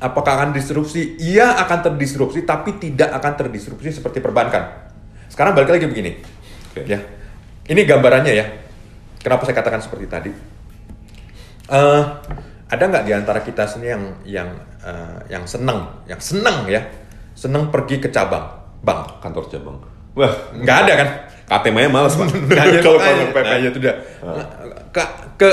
B: apakah akan disrupsi? Iya akan terdisrupsi, tapi tidak akan terdisrupsi seperti perbankan. Sekarang balik lagi begini,
A: Oke.
B: ya. Ini gambarannya ya. Kenapa saya katakan seperti tadi? Eh, ada nggak di antara kita sini yang yang eh, yang seneng, yang seneng ya, seneng pergi ke cabang bank?
A: Kantor cabang. Wah,
B: Nggak ada kan?
A: KTM-nya males Pak. Kalau
B: nah, ya itu dah. Ke, ke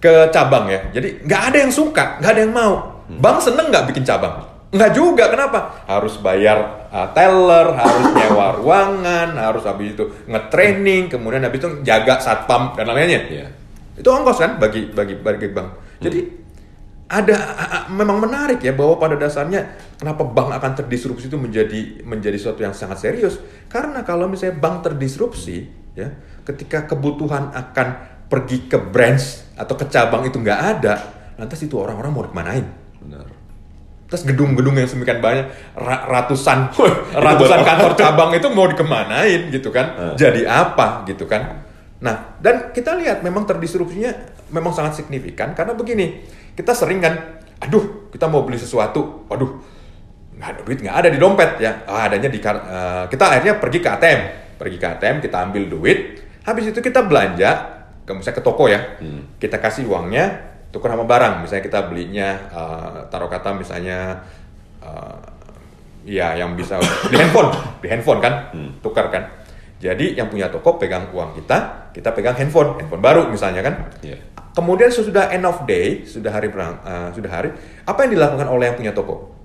B: ke cabang ya. Jadi nggak ada yang suka, nggak ada yang mau. Bank seneng nggak bikin cabang? Nggak juga. Kenapa? Harus bayar uh, teller, harus nyewa ruangan, harus habis itu nge-training, kemudian habis itu jaga satpam dan lainnya.
A: Iya.
B: Itu ongkos kan bagi bagi bagi bank. Jadi ada memang menarik ya bahwa pada dasarnya kenapa bank akan terdisrupsi itu menjadi menjadi sesuatu yang sangat serius karena kalau misalnya bank terdisrupsi ya ketika kebutuhan akan pergi ke branch atau ke cabang itu nggak ada lantas itu orang-orang mau kemanain
A: Benar.
B: terus gedung-gedung yang semikian banyak ra- ratusan ratusan kantor cabang itu mau dikemanain gitu kan
A: Hmm.
B: jadi apa gitu kan nah dan kita lihat memang terdisrupsinya memang sangat signifikan karena begini kita sering kan aduh kita mau beli sesuatu waduh nggak ada duit nggak ada di dompet ya Ah, adanya di eh, kita akhirnya pergi ke ATM pergi ke ATM kita ambil duit habis itu kita belanja ke misalnya ke toko ya
A: Hmm.
B: kita kasih uangnya tukar sama barang misalnya kita belinya eh, taruh kata misalnya eh, ya yang bisa di handphone di handphone kan
A: Hmm.
B: tukar kan jadi yang punya toko pegang uang kita kita pegang handphone handphone baru misalnya kan.
A: Iya.
B: kemudian sesudah end of day sudah hari perang eh, sudah hari apa yang dilakukan oleh yang punya toko?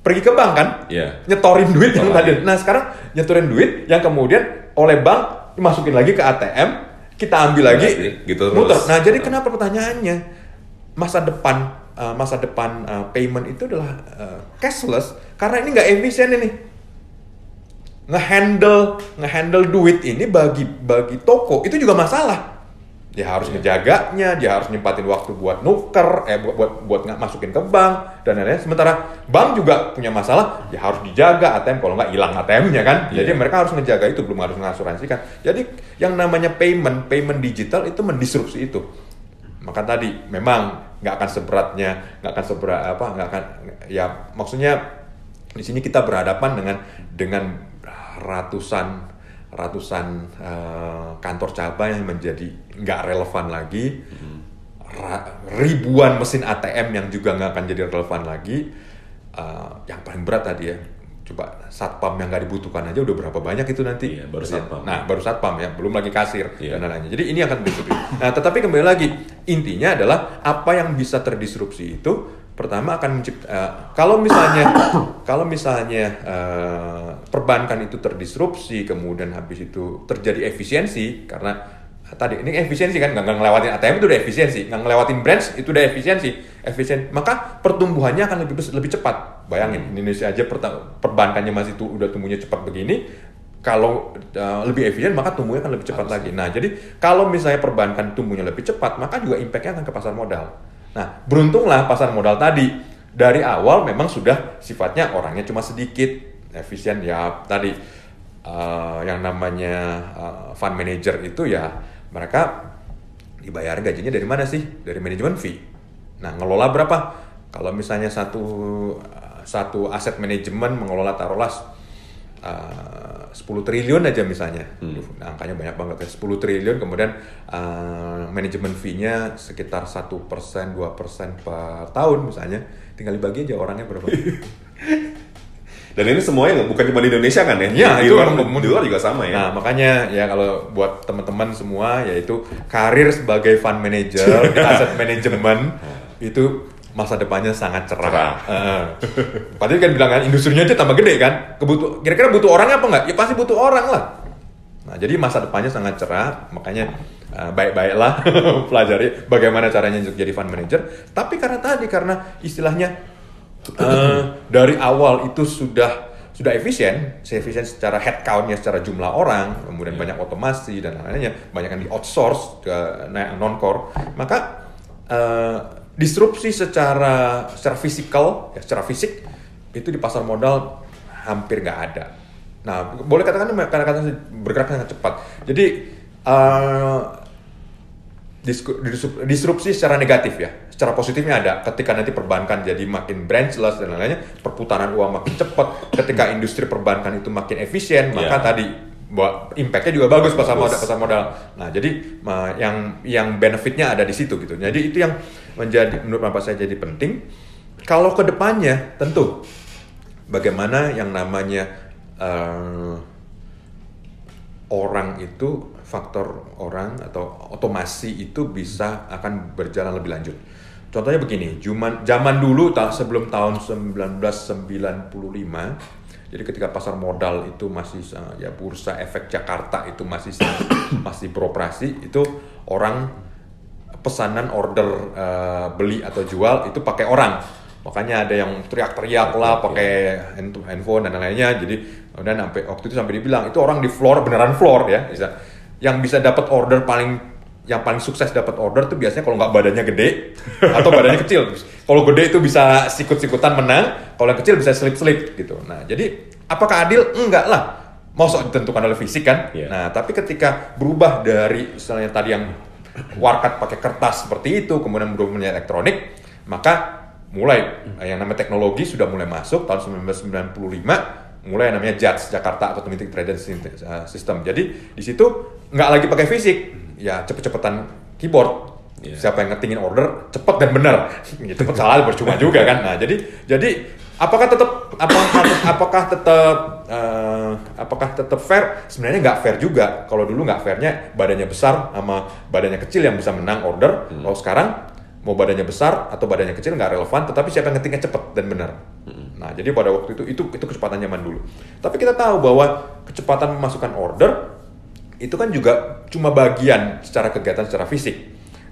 B: Pergi ke bank kan?
A: Iya.
B: nyetorin duit yang tadi. Nah sekarang nyetorin duit yang kemudian oleh bank dimasukin lagi ke ATM kita ambil lagi
A: Berarti gitu terus.
B: muter. Nah jadi kenapa pertanyaannya? Masa depan uh, masa depan uh, payment itu adalah uh, cashless karena ini nggak efisien ini ngehandle ngehandle duit ini bagi bagi toko itu juga masalah. Dia harus ngejaganya dia harus nyempatin waktu buat nuker eh buat buat buat nggak masukin ke bank dan lain-lain. Sementara bank juga punya masalah ya harus dijaga ATM kalau nggak hilang ATM-nya kan. Jadi
A: Iya.
B: mereka harus ngejaga itu belum harus mengasuransikan jadi yang namanya payment payment digital itu mendisrupsi itu. Maka tadi memang nggak akan seberatnya nggak akan seberat apa nggak akan ya maksudnya di sini kita berhadapan dengan dengan ratusan ratusan eh, kantor cabang yang menjadi nggak relevan lagi. Ra- ribuan mesin ATM yang juga nggak akan jadi relevan lagi. Eh, yang paling berat tadi ya coba satpam yang nggak dibutuhkan aja udah berapa banyak itu nanti.
A: Iya, baru satpam.
B: nah baru satpam ya belum lagi kasir
A: Iya.
B: dan lain-lainnya jadi ini akan disrupsi nah tetapi kembali lagi intinya adalah apa yang bisa terdisrupsi itu pertama akan mencipt eh, kalau misalnya kalau misalnya eh, perbankan itu terdisrupsi kemudian habis itu terjadi efisiensi karena eh, tadi ini efisiensi kan nggak ngelewatin ATM itu udah efisiensi nggak ngelewatin branch itu udah efisiensi efisien maka pertumbuhannya akan lebih lebih cepat bayangin Indonesia aja perta- perbankannya masih tuh udah tumbuhnya cepat begini kalau uh, lebih efisien maka tumbuhnya akan lebih cepat lagi. Nah, jadi kalau misalnya perbankan tumbuhnya lebih cepat, maka juga impact-nya akan ke pasar modal. Nah, beruntunglah pasar modal tadi dari awal memang sudah sifatnya orangnya cuma sedikit, efisien ya tadi uh, yang namanya uh, fund manager itu ya mereka dibayar gajinya dari mana sih? Dari manajemen fee. Nah, ngelola berapa? Kalau misalnya satu uh, satu aset manajemen mengelola taruhlah uh, 10 triliun aja misalnya. Nah, angkanya banyak banget ya. 10 triliun kemudian uh, manajemen fee-nya sekitar 1%, 2% per tahun misalnya. Tinggal dibagi aja orangnya berapa.
A: Dan ini semuanya bukan cuma di Indonesia kan ya?
B: Ya,
A: di
B: itu
A: luar, di luar juga sama ya.
B: Nah, makanya ya kalau buat teman-teman semua yaitu karir sebagai fund manager aset manajemen itu masa depannya sangat cerah.
A: Cerah.
B: Heeh. Padahal kan bilang kan industrinya aja tambah gede kan. Kebutuh kira-kira butuh orang apa enggak? Ya pasti butuh orang lah. Nah, jadi masa depannya sangat cerah, makanya uh, baik-baiklah pelajari bagaimana caranya untuk jadi fund manager. Tapi karena tadi karena istilahnya uh, dari awal itu sudah sudah efisien, efisien secara headcount ya secara jumlah orang, kemudian banyak otomasi dan lain-lainnya, banyak yang di outsource ke non core, maka uh, disrupsi secara secara fisikal, ya secara fisik itu di pasar modal hampir nggak ada. Nah, boleh katakan kadang-kadang bergerak sangat cepat. Jadi uh, disrupsi secara negatif ya. Secara positifnya ada ketika nanti perbankan jadi makin branchless dan lain-lainnya, perputaran uang makin cepat. Ketika industri perbankan itu makin efisien, maka
A: Ya.
B: tadi bahwa impact-nya juga bagus pasar modal pasar modal. Nah, jadi yang yang benefitnya ada di situ gitu. Jadi itu yang menjadi menurut Bapak saya jadi penting. Kalau ke depannya tentu bagaimana yang namanya eh, orang itu faktor orang atau otomasi itu bisa akan berjalan lebih lanjut. Contohnya begini, zaman zaman dulu ta- sebelum tahun 1995, jadi ketika pasar modal itu masih ya bursa efek Jakarta itu masih masih beroperasi, itu orang pesanan order eh, beli atau jual itu pakai orang. Makanya ada yang teriak-teriak lah pakai hand- handphone dan lain-lainnya. Jadi kemudian sampai waktu itu sampai dibilang itu orang di floor beneran floor ya. Bisa yang bisa dapat order paling yang paling sukses dapat order tuh biasanya kalau nggak badannya gede atau badannya kecil. Kalau gede itu bisa sikut-sikutan menang, kalau yang kecil bisa slip-slip gitu. Nah, jadi apakah adil? Enggak lah. Mau ditentukan oleh fisik kan?
A: Iya.
B: Nah, tapi ketika berubah dari misalnya tadi yang warkat pakai kertas seperti itu, kemudian berubah menjadi elektronik, maka mulai yang namanya teknologi sudah mulai masuk tahun 1995 mulai yang namanya JATS Jakarta Automatic Trading System. Jadi di situ nggak lagi pakai fisik, ya cepet-cepetan keyboard.
A: Iya.
B: Siapa yang ngetingin order cepet dan benar, ya, cepet salah percuma juga kan. Nah jadi jadi apakah tetap apakah apakah tetap eh, apakah tetap fair? Sebenarnya nggak fair juga. Kalau dulu nggak fairnya badannya besar sama badannya kecil yang bisa menang order. Kalau sekarang mau badannya besar atau badannya kecil nggak relevan, tetapi siapa yang ngetingnya cepet dan benar. Nah, jadi pada waktu itu itu itu kecepatan zaman dulu. Tapi kita tahu bahwa kecepatan memasukkan order itu kan juga cuma bagian secara kegiatan secara fisik.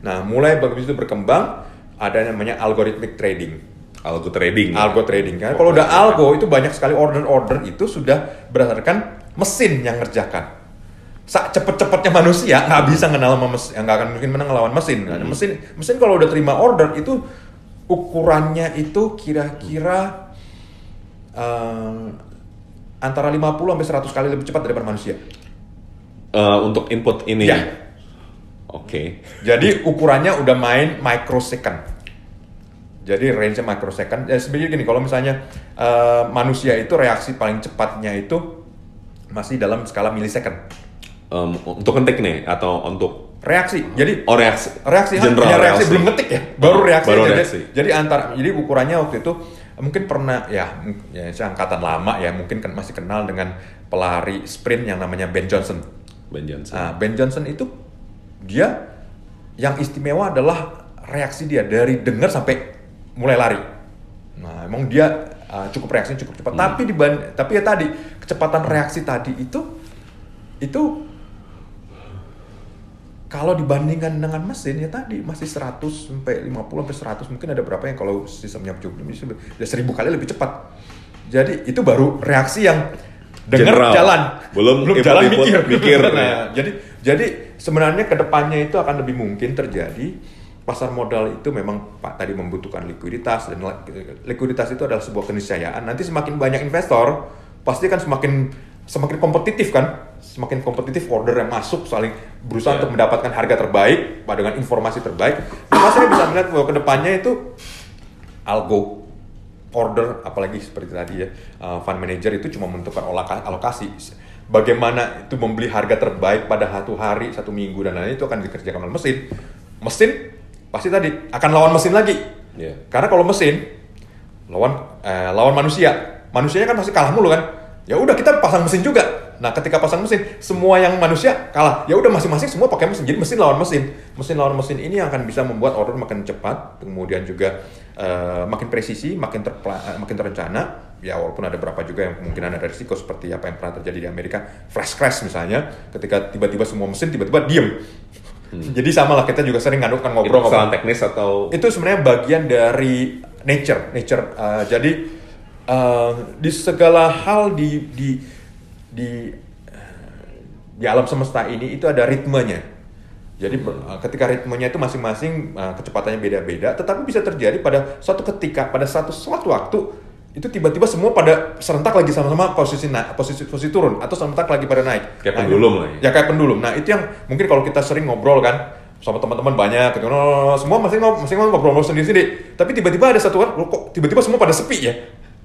B: Nah, mulai begitu berkembang ada namanya algorithmic trading.
A: Algo trading.
B: Algo trading kan. Kalau udah algo itu banyak sekali order-order itu sudah berdasarkan mesin yang ngerjakan. Sak cepet-cepetnya manusia nggak bisa kenal sama mesin, nggak akan mungkin menang lawan mesin. Nah, Mesin, mesin kalau udah terima order itu ukurannya itu kira-kira eh, antara 50 sampai 100 kali lebih cepat daripada manusia.
A: Eh, untuk input ini.
B: Iya.
A: Oke.
B: Jadi ukurannya udah main microsecond. Jadi range-nya microsecond. Ya sebenarnya gini, kalau misalnya eh, manusia itu reaksi paling cepatnya itu masih dalam skala milisecond.
A: Em, untuk ngetik nih atau untuk
B: Reaksi. Jadi
A: oh reaksi.
B: reaksi
A: General
B: hanya reaksi
A: reaksi.
B: belum ngetik ya baru reaksi
A: Baru
B: aja.
A: reaksi.
B: jadi antara jadi ukurannya waktu itu mungkin pernah ya ya saya angkatan lama ya mungkin kan masih kenal dengan pelari sprint yang namanya Ben Johnson
A: Ben Johnson.
B: nah Ben Johnson itu dia yang istimewa adalah reaksi dia dari dengar sampai mulai lari nah emang dia uh, cukup reaksinya cukup cepat tapi diban tapi ya tadi kecepatan reaksi tadi itu itu kalau dibandingkan dengan mesin ya tadi masih 100 sampai 50 sampai 100 mungkin ada berapa yang kalau sistemnya cukup ya 1000 kali lebih cepat. Jadi itu baru reaksi yang dengar
A: General.
B: jalan
A: Belum
B: jalan
A: input-input,
B: mikir
A: mikir,
B: nah,
A: ya.
B: jadi jadi sebenarnya ke depannya itu akan lebih mungkin terjadi pasar modal itu memang pak tadi membutuhkan likuiditas dan li- likuiditas itu adalah sebuah keniscayaan nanti semakin banyak investor pasti kan semakin semakin kompetitif kan semakin kompetitif order yang masuk saling berusaha
A: Ya.
B: untuk mendapatkan harga terbaik dengan informasi terbaik maka saya bisa melihat bahwa ke depannya itu algo order apalagi seperti tadi ya uh, fund manager itu cuma menentukan alokasi. Bagaimana itu membeli harga terbaik pada satu hari satu minggu dan lain-lain itu akan dikerjakan oleh mesin. Mesin pasti tadi akan lawan mesin lagi.
A: Iya.
B: karena kalau mesin lawan eh, lawan manusia. Manusianya kan pasti kalah mulu kan? Ya udah kita pasang mesin juga nah ketika pasang mesin semua yang manusia kalah. Ya udah masing-masing semua pakai mesin. Jadi mesin lawan mesin. Mesin lawan mesin ini yang akan bisa membuat order makin cepat kemudian juga eh, makin presisi makin terpla- eh, makin terencana. Ya walaupun ada beberapa juga yang kemungkinan ada risiko seperti apa yang pernah terjadi di Amerika. Flash crash misalnya ketika tiba-tiba semua mesin tiba-tiba diem. Jadi sama lah kita juga sering ngadu kan
A: Hmm. Itu
B: ngobrol
A: kesalahan teknis atau?
B: Itu sebenarnya bagian dari nature. Nature Uh, jadi uh, di segala hal di di di uh, di alam semesta ini itu ada ritmenya. Jadi ber- uh, ketika ritmenya itu masing-masing uh, kecepatannya beda-beda tetapi bisa terjadi pada suatu ketika pada satu suatu waktu itu tiba-tiba semua pada serentak lagi sama-sama posisi na posisi posisi turun atau serentak lagi pada naik.
A: Kayak
B: Nah,
A: pendulum lah ya.
B: ya kayak pendulum. Nah itu yang mungkin kalau kita sering ngobrol kan sama teman-teman banyak gitu, "Oh, semua masing masing ngobrol ngobrol sendiri-sendiri. Tapi tiba-tiba ada satu orang kok tiba-tiba semua pada sepi ya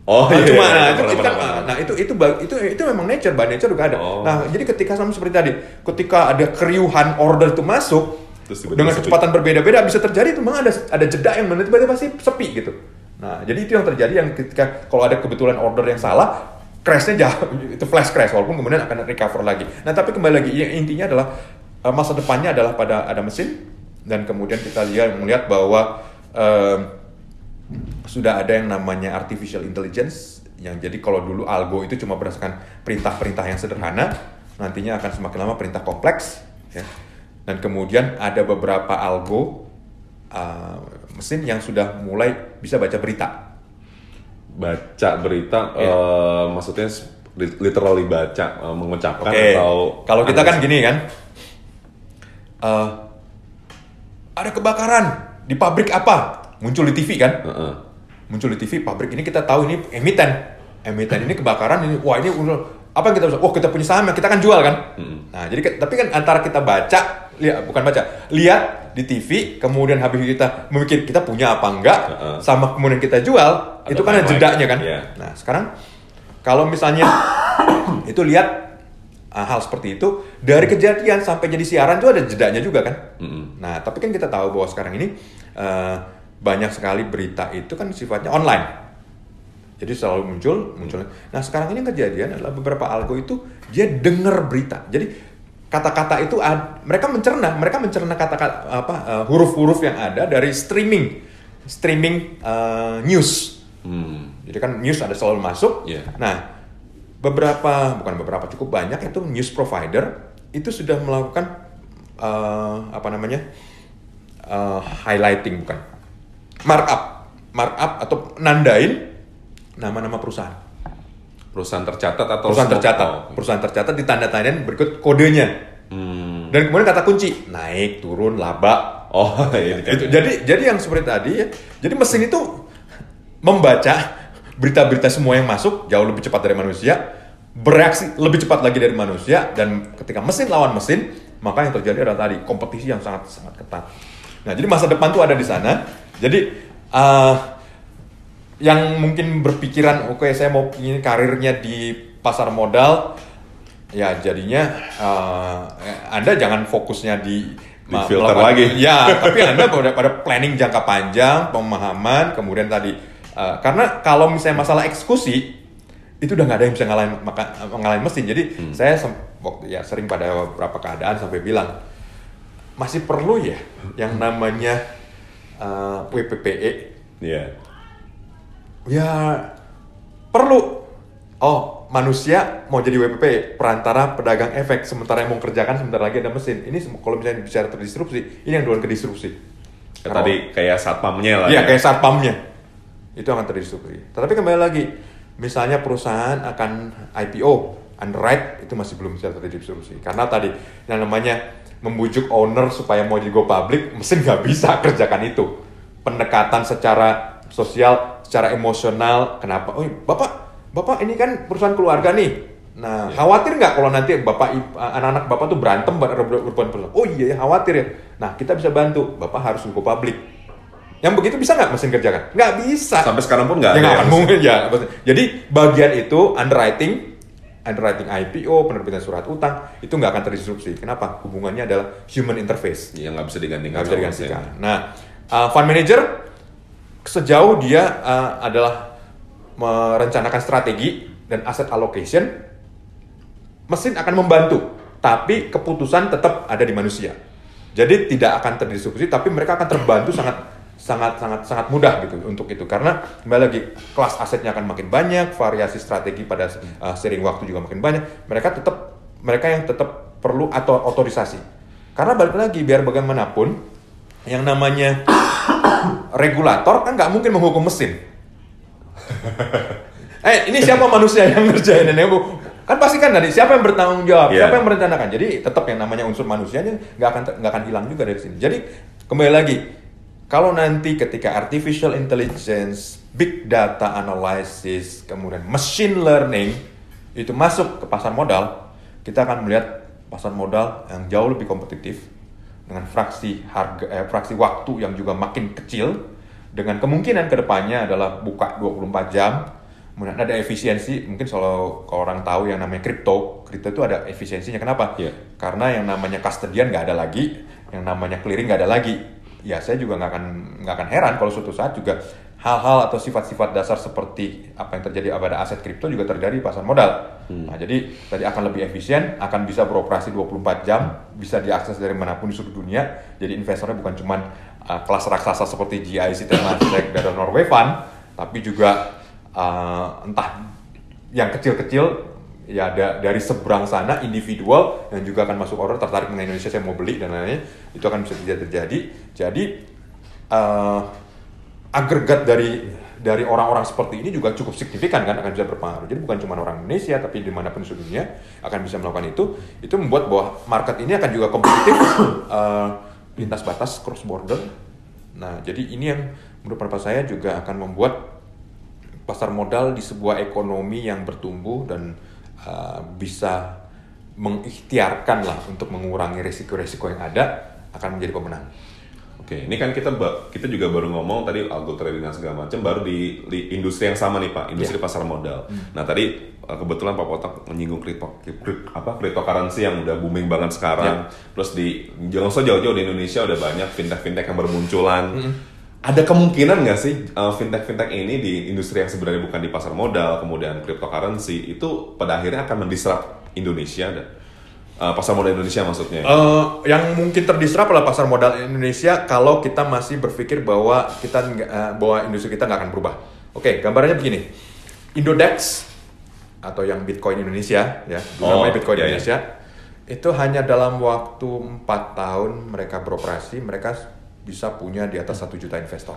A: Oh,
B: Nah,
A: iya,
B: cuma
A: iya,
B: nah,
A: iya,
B: itu,
A: pernah,
B: itu
A: pernah.
B: nah itu itu itu itu memang nature by nature juga ada
A: Oh.
B: nah jadi ketika sama seperti tadi ketika ada keriuhan order itu masuk
A: Terus tiba-tiba
B: dengan
A: sepi.
B: kecepatan berbeda-beda bisa terjadi itu memang ada ada jeda yang mana tiba-tiba pasti sepi gitu nah jadi itu yang terjadi yang ketika kalau ada kebetulan order yang salah crashnya jauh itu flash crash walaupun kemudian akan recover lagi nah tapi kembali lagi yang intinya adalah eh, masa depannya adalah pada ada mesin dan kemudian kita lihat melihat bahwa em, sudah ada yang namanya artificial intelligence yang jadi kalau dulu algo itu cuma berdasarkan perintah-perintah yang sederhana nantinya akan semakin lama perintah kompleks ya dan kemudian ada beberapa algo uh, mesin yang sudah mulai bisa baca berita
A: baca berita
B: Iya.
A: eh, maksudnya li- literally baca eh, mengucapkan
B: Oke,
A: atau
B: kalau kita kan gini kan, eh, ada kebakaran di pabrik apa? Muncul di TV kan?
A: Heeh.
B: Muncul di TV pabrik ini kita tahu ini emiten, emiten ini kebakaran ini, wah ini apa yang kita bisa? Oh kita punya saham yang kita kan jual kan? Nah jadi tapi kan antara kita baca, lihat bukan baca, lihat di TV, kemudian habis kita memikir kita punya apa enggak,
A: Heeh.
B: sama kemudian kita jual,
A: Ada
B: itu kan ada jedanya kan?
A: Iya.
B: Nah sekarang kalau misalnya itu lihat ah, hal seperti itu dari kejadian sampai jadi siaran itu ada jedanya juga kan.
A: Mm-mm.
B: Nah tapi kan kita tahu bahwa sekarang ini eh, banyak sekali berita itu kan sifatnya online. Jadi selalu muncul, muncul. Nah sekarang ini yang kejadian adalah beberapa algo itu dia dengar berita. Jadi kata-kata itu ad- mereka mencerna, mereka mencerna kata-kata apa eh, huruf-huruf yang ada dari streaming, streaming eh, news.
A: Hmm.
B: Jadi kan news ada selalu masuk.
A: Iya.
B: Nah, beberapa bukan beberapa cukup banyak itu news provider itu sudah melakukan eh, apa namanya eh, highlighting bukan markup, markup atau nandain nama-nama perusahaan.
A: perusahaan tercatat atau
B: Perusahaan
A: semua-
B: tercatat,
A: oh.
B: perusahaan tercatat ditandatangain berikut kodenya.
A: Hmm.
B: dan kemudian kata kunci naik, turun, laba,
A: oh iya
B: itu jadi jadi yang seperti tadi ya jadi mesin itu membaca berita-berita semua yang masuk jauh lebih cepat dari manusia bereaksi lebih cepat lagi dari manusia dan ketika mesin lawan mesin maka yang terjadi adalah tadi kompetisi yang sangat sangat ketat. Nah jadi masa depan tuh ada di sana jadi eh, yang mungkin berpikiran oke saya mau ingin karirnya di pasar modal ya jadinya eh, anda jangan fokusnya di
A: Di filter
B: melakukan-
A: lagi.
B: ya tapi anda pada, pada planning jangka panjang pemahaman kemudian tadi eh, karena kalau misalnya masalah eksekusi itu udah nggak ada yang bisa ngalahin maka, ngalahin mesin jadi saya sem- waktu ya sering pada beberapa keadaan sampai bilang masih perlu ya yang namanya eh, WPPE
A: Iya.
B: Ya perlu. Oh manusia mau jadi WPP perantara pedagang efek sementara yang mau kerjakan sebentar lagi ada mesin. Ini kalau misalnya bicara terdisrupsi, ini yang duluan ke disrupsi.
A: Ya, tadi kayak satpamnya lah
B: Iya
A: ya.
B: kayak satpamnya itu akan terdisrupsi. Tetapi kembali lagi, misalnya perusahaan akan IPO, underwrite itu masih belum bisa terdisrupsi karena tadi yang namanya membujuk owner supaya mau jadi go public, mesin nggak bisa kerjakan itu. Pendekatan secara sosial, secara emosional, kenapa? Oh bapak, bapak ini kan perusahaan keluarga nih. Nah, khawatir nggak kalau nanti bapak anak-anak bapak tuh berantem ber- ber- berhubungan perusahaan? Oh iya ya khawatir ya. Nah kita bisa bantu. Bapak harus go public Yang begitu bisa nggak mesin kerjakan? Nggak bisa.
A: Sampai sekarang pun nggak
B: Ya
A: ada. yang-
B: mungkin ya. Jadi bagian itu underwriting, underwriting IPO, penerbitan surat utang itu nggak akan terdisrupsi. Kenapa? Hubungannya adalah human interface,
A: Yang nggak bisa digantikan.
B: nggak bisa digantikan. Nah, uh, fund manager sejauh dia uh, adalah merencanakan strategi dan asset allocation, mesin akan membantu, tapi keputusan tetap ada di manusia. Jadi tidak akan terdisrupsi, tapi mereka akan terbantu sangat sangat sangat sangat mudah gitu untuk itu karena kembali lagi kelas asetnya akan makin banyak, variasi strategi pada uh, sering waktu juga makin banyak. Mereka tetap mereka yang tetap perlu atau otorisasi. Karena balik lagi biar bagaimanapun yang namanya regulator kan nggak mungkin menghukum mesin. eh ini siapa manusia yang ngerjain ini bu? Kan pasti kan dari siapa yang bertanggung jawab,
A: Iya.
B: siapa yang merencanakan. Jadi tetap yang namanya unsur manusianya nggak akan nggak akan hilang juga dari sini. Jadi kembali lagi, kalau nanti ketika artificial intelligence, big data analysis, kemudian machine learning itu masuk ke pasar modal, kita akan melihat pasar modal yang jauh lebih kompetitif dengan fraksi harga eh, fraksi waktu yang juga makin kecil. Dengan kemungkinan ke depannya adalah buka 24 jam kemudian ada efisiensi. Mungkin kalau kalau orang tahu yang namanya kripto kripto itu ada efisiensinya. Kenapa?
A: Iya.
B: karena yang namanya custodian nggak ada lagi yang namanya clearing nggak ada lagi ya saya juga nggak akan nggak akan heran kalau suatu saat juga hal-hal atau sifat-sifat dasar seperti apa yang terjadi pada aset kripto juga terjadi di pasar modal. Nah, jadi tadi akan lebih efisien, akan bisa beroperasi 24 jam, bisa diakses dari mana pun di seluruh dunia. Jadi investornya bukan cuma uh, kelas raksasa seperti GIC, Temasek, dan Norway Fund, tapi juga uh, entah yang kecil-kecil ya ada dari seberang sana individual yang juga akan masuk order tertarik dengan Indonesia saya mau beli dan lain-lain itu akan bisa terjadi terjadi. Jadi eh, agregat dari dari orang-orang seperti ini juga cukup signifikan kan akan bisa berpengaruh. Jadi bukan cuma orang Indonesia tapi di mana pun di seluruh dunia akan bisa melakukan itu. Itu membuat bahwa market ini akan juga kompetitif eh, lintas batas cross border. Nah jadi ini yang menurut pendapat saya juga akan membuat pasar modal di sebuah ekonomi yang bertumbuh dan uh, bisa mengikhtiarkan lah untuk mengurangi risiko-risiko yang ada akan menjadi pemenang.
A: Oke, ini kan kita kita juga baru ngomong tadi algo trading dan segala macam baru di, di industri yang sama nih Pak, industri
B: Iya.
A: pasar modal.
B: Hmm.
A: Nah tadi uh, kebetulan Pak Potak menyinggung kripto, kripto apa cryptocurrency yang udah booming banget sekarang.
B: Iya.
A: Terus di jangan usah jauh-jauh di Indonesia udah banyak fintech-fintech yang bermunculan.
B: Hmm.
A: Ada kemungkinan nggak sih uh, fintech-fintech ini di industri yang sebenarnya bukan di pasar modal, kemudian cryptocurrency itu pada akhirnya akan mendisrupt Indonesia dan uh, pasar modal Indonesia maksudnya.
B: Eh, yang mungkin terdisrupt adalah pasar modal Indonesia kalau kita masih berpikir bahwa kita eh, bahwa industri kita nggak akan berubah. Oke, gambarannya begini. Indodex atau yang Bitcoin Indonesia ya,
A: Oh,
B: namanya Bitcoin
A: iya, iya.
B: Indonesia itu hanya dalam waktu empat tahun mereka beroperasi, mereka bisa punya di atas satu juta investor.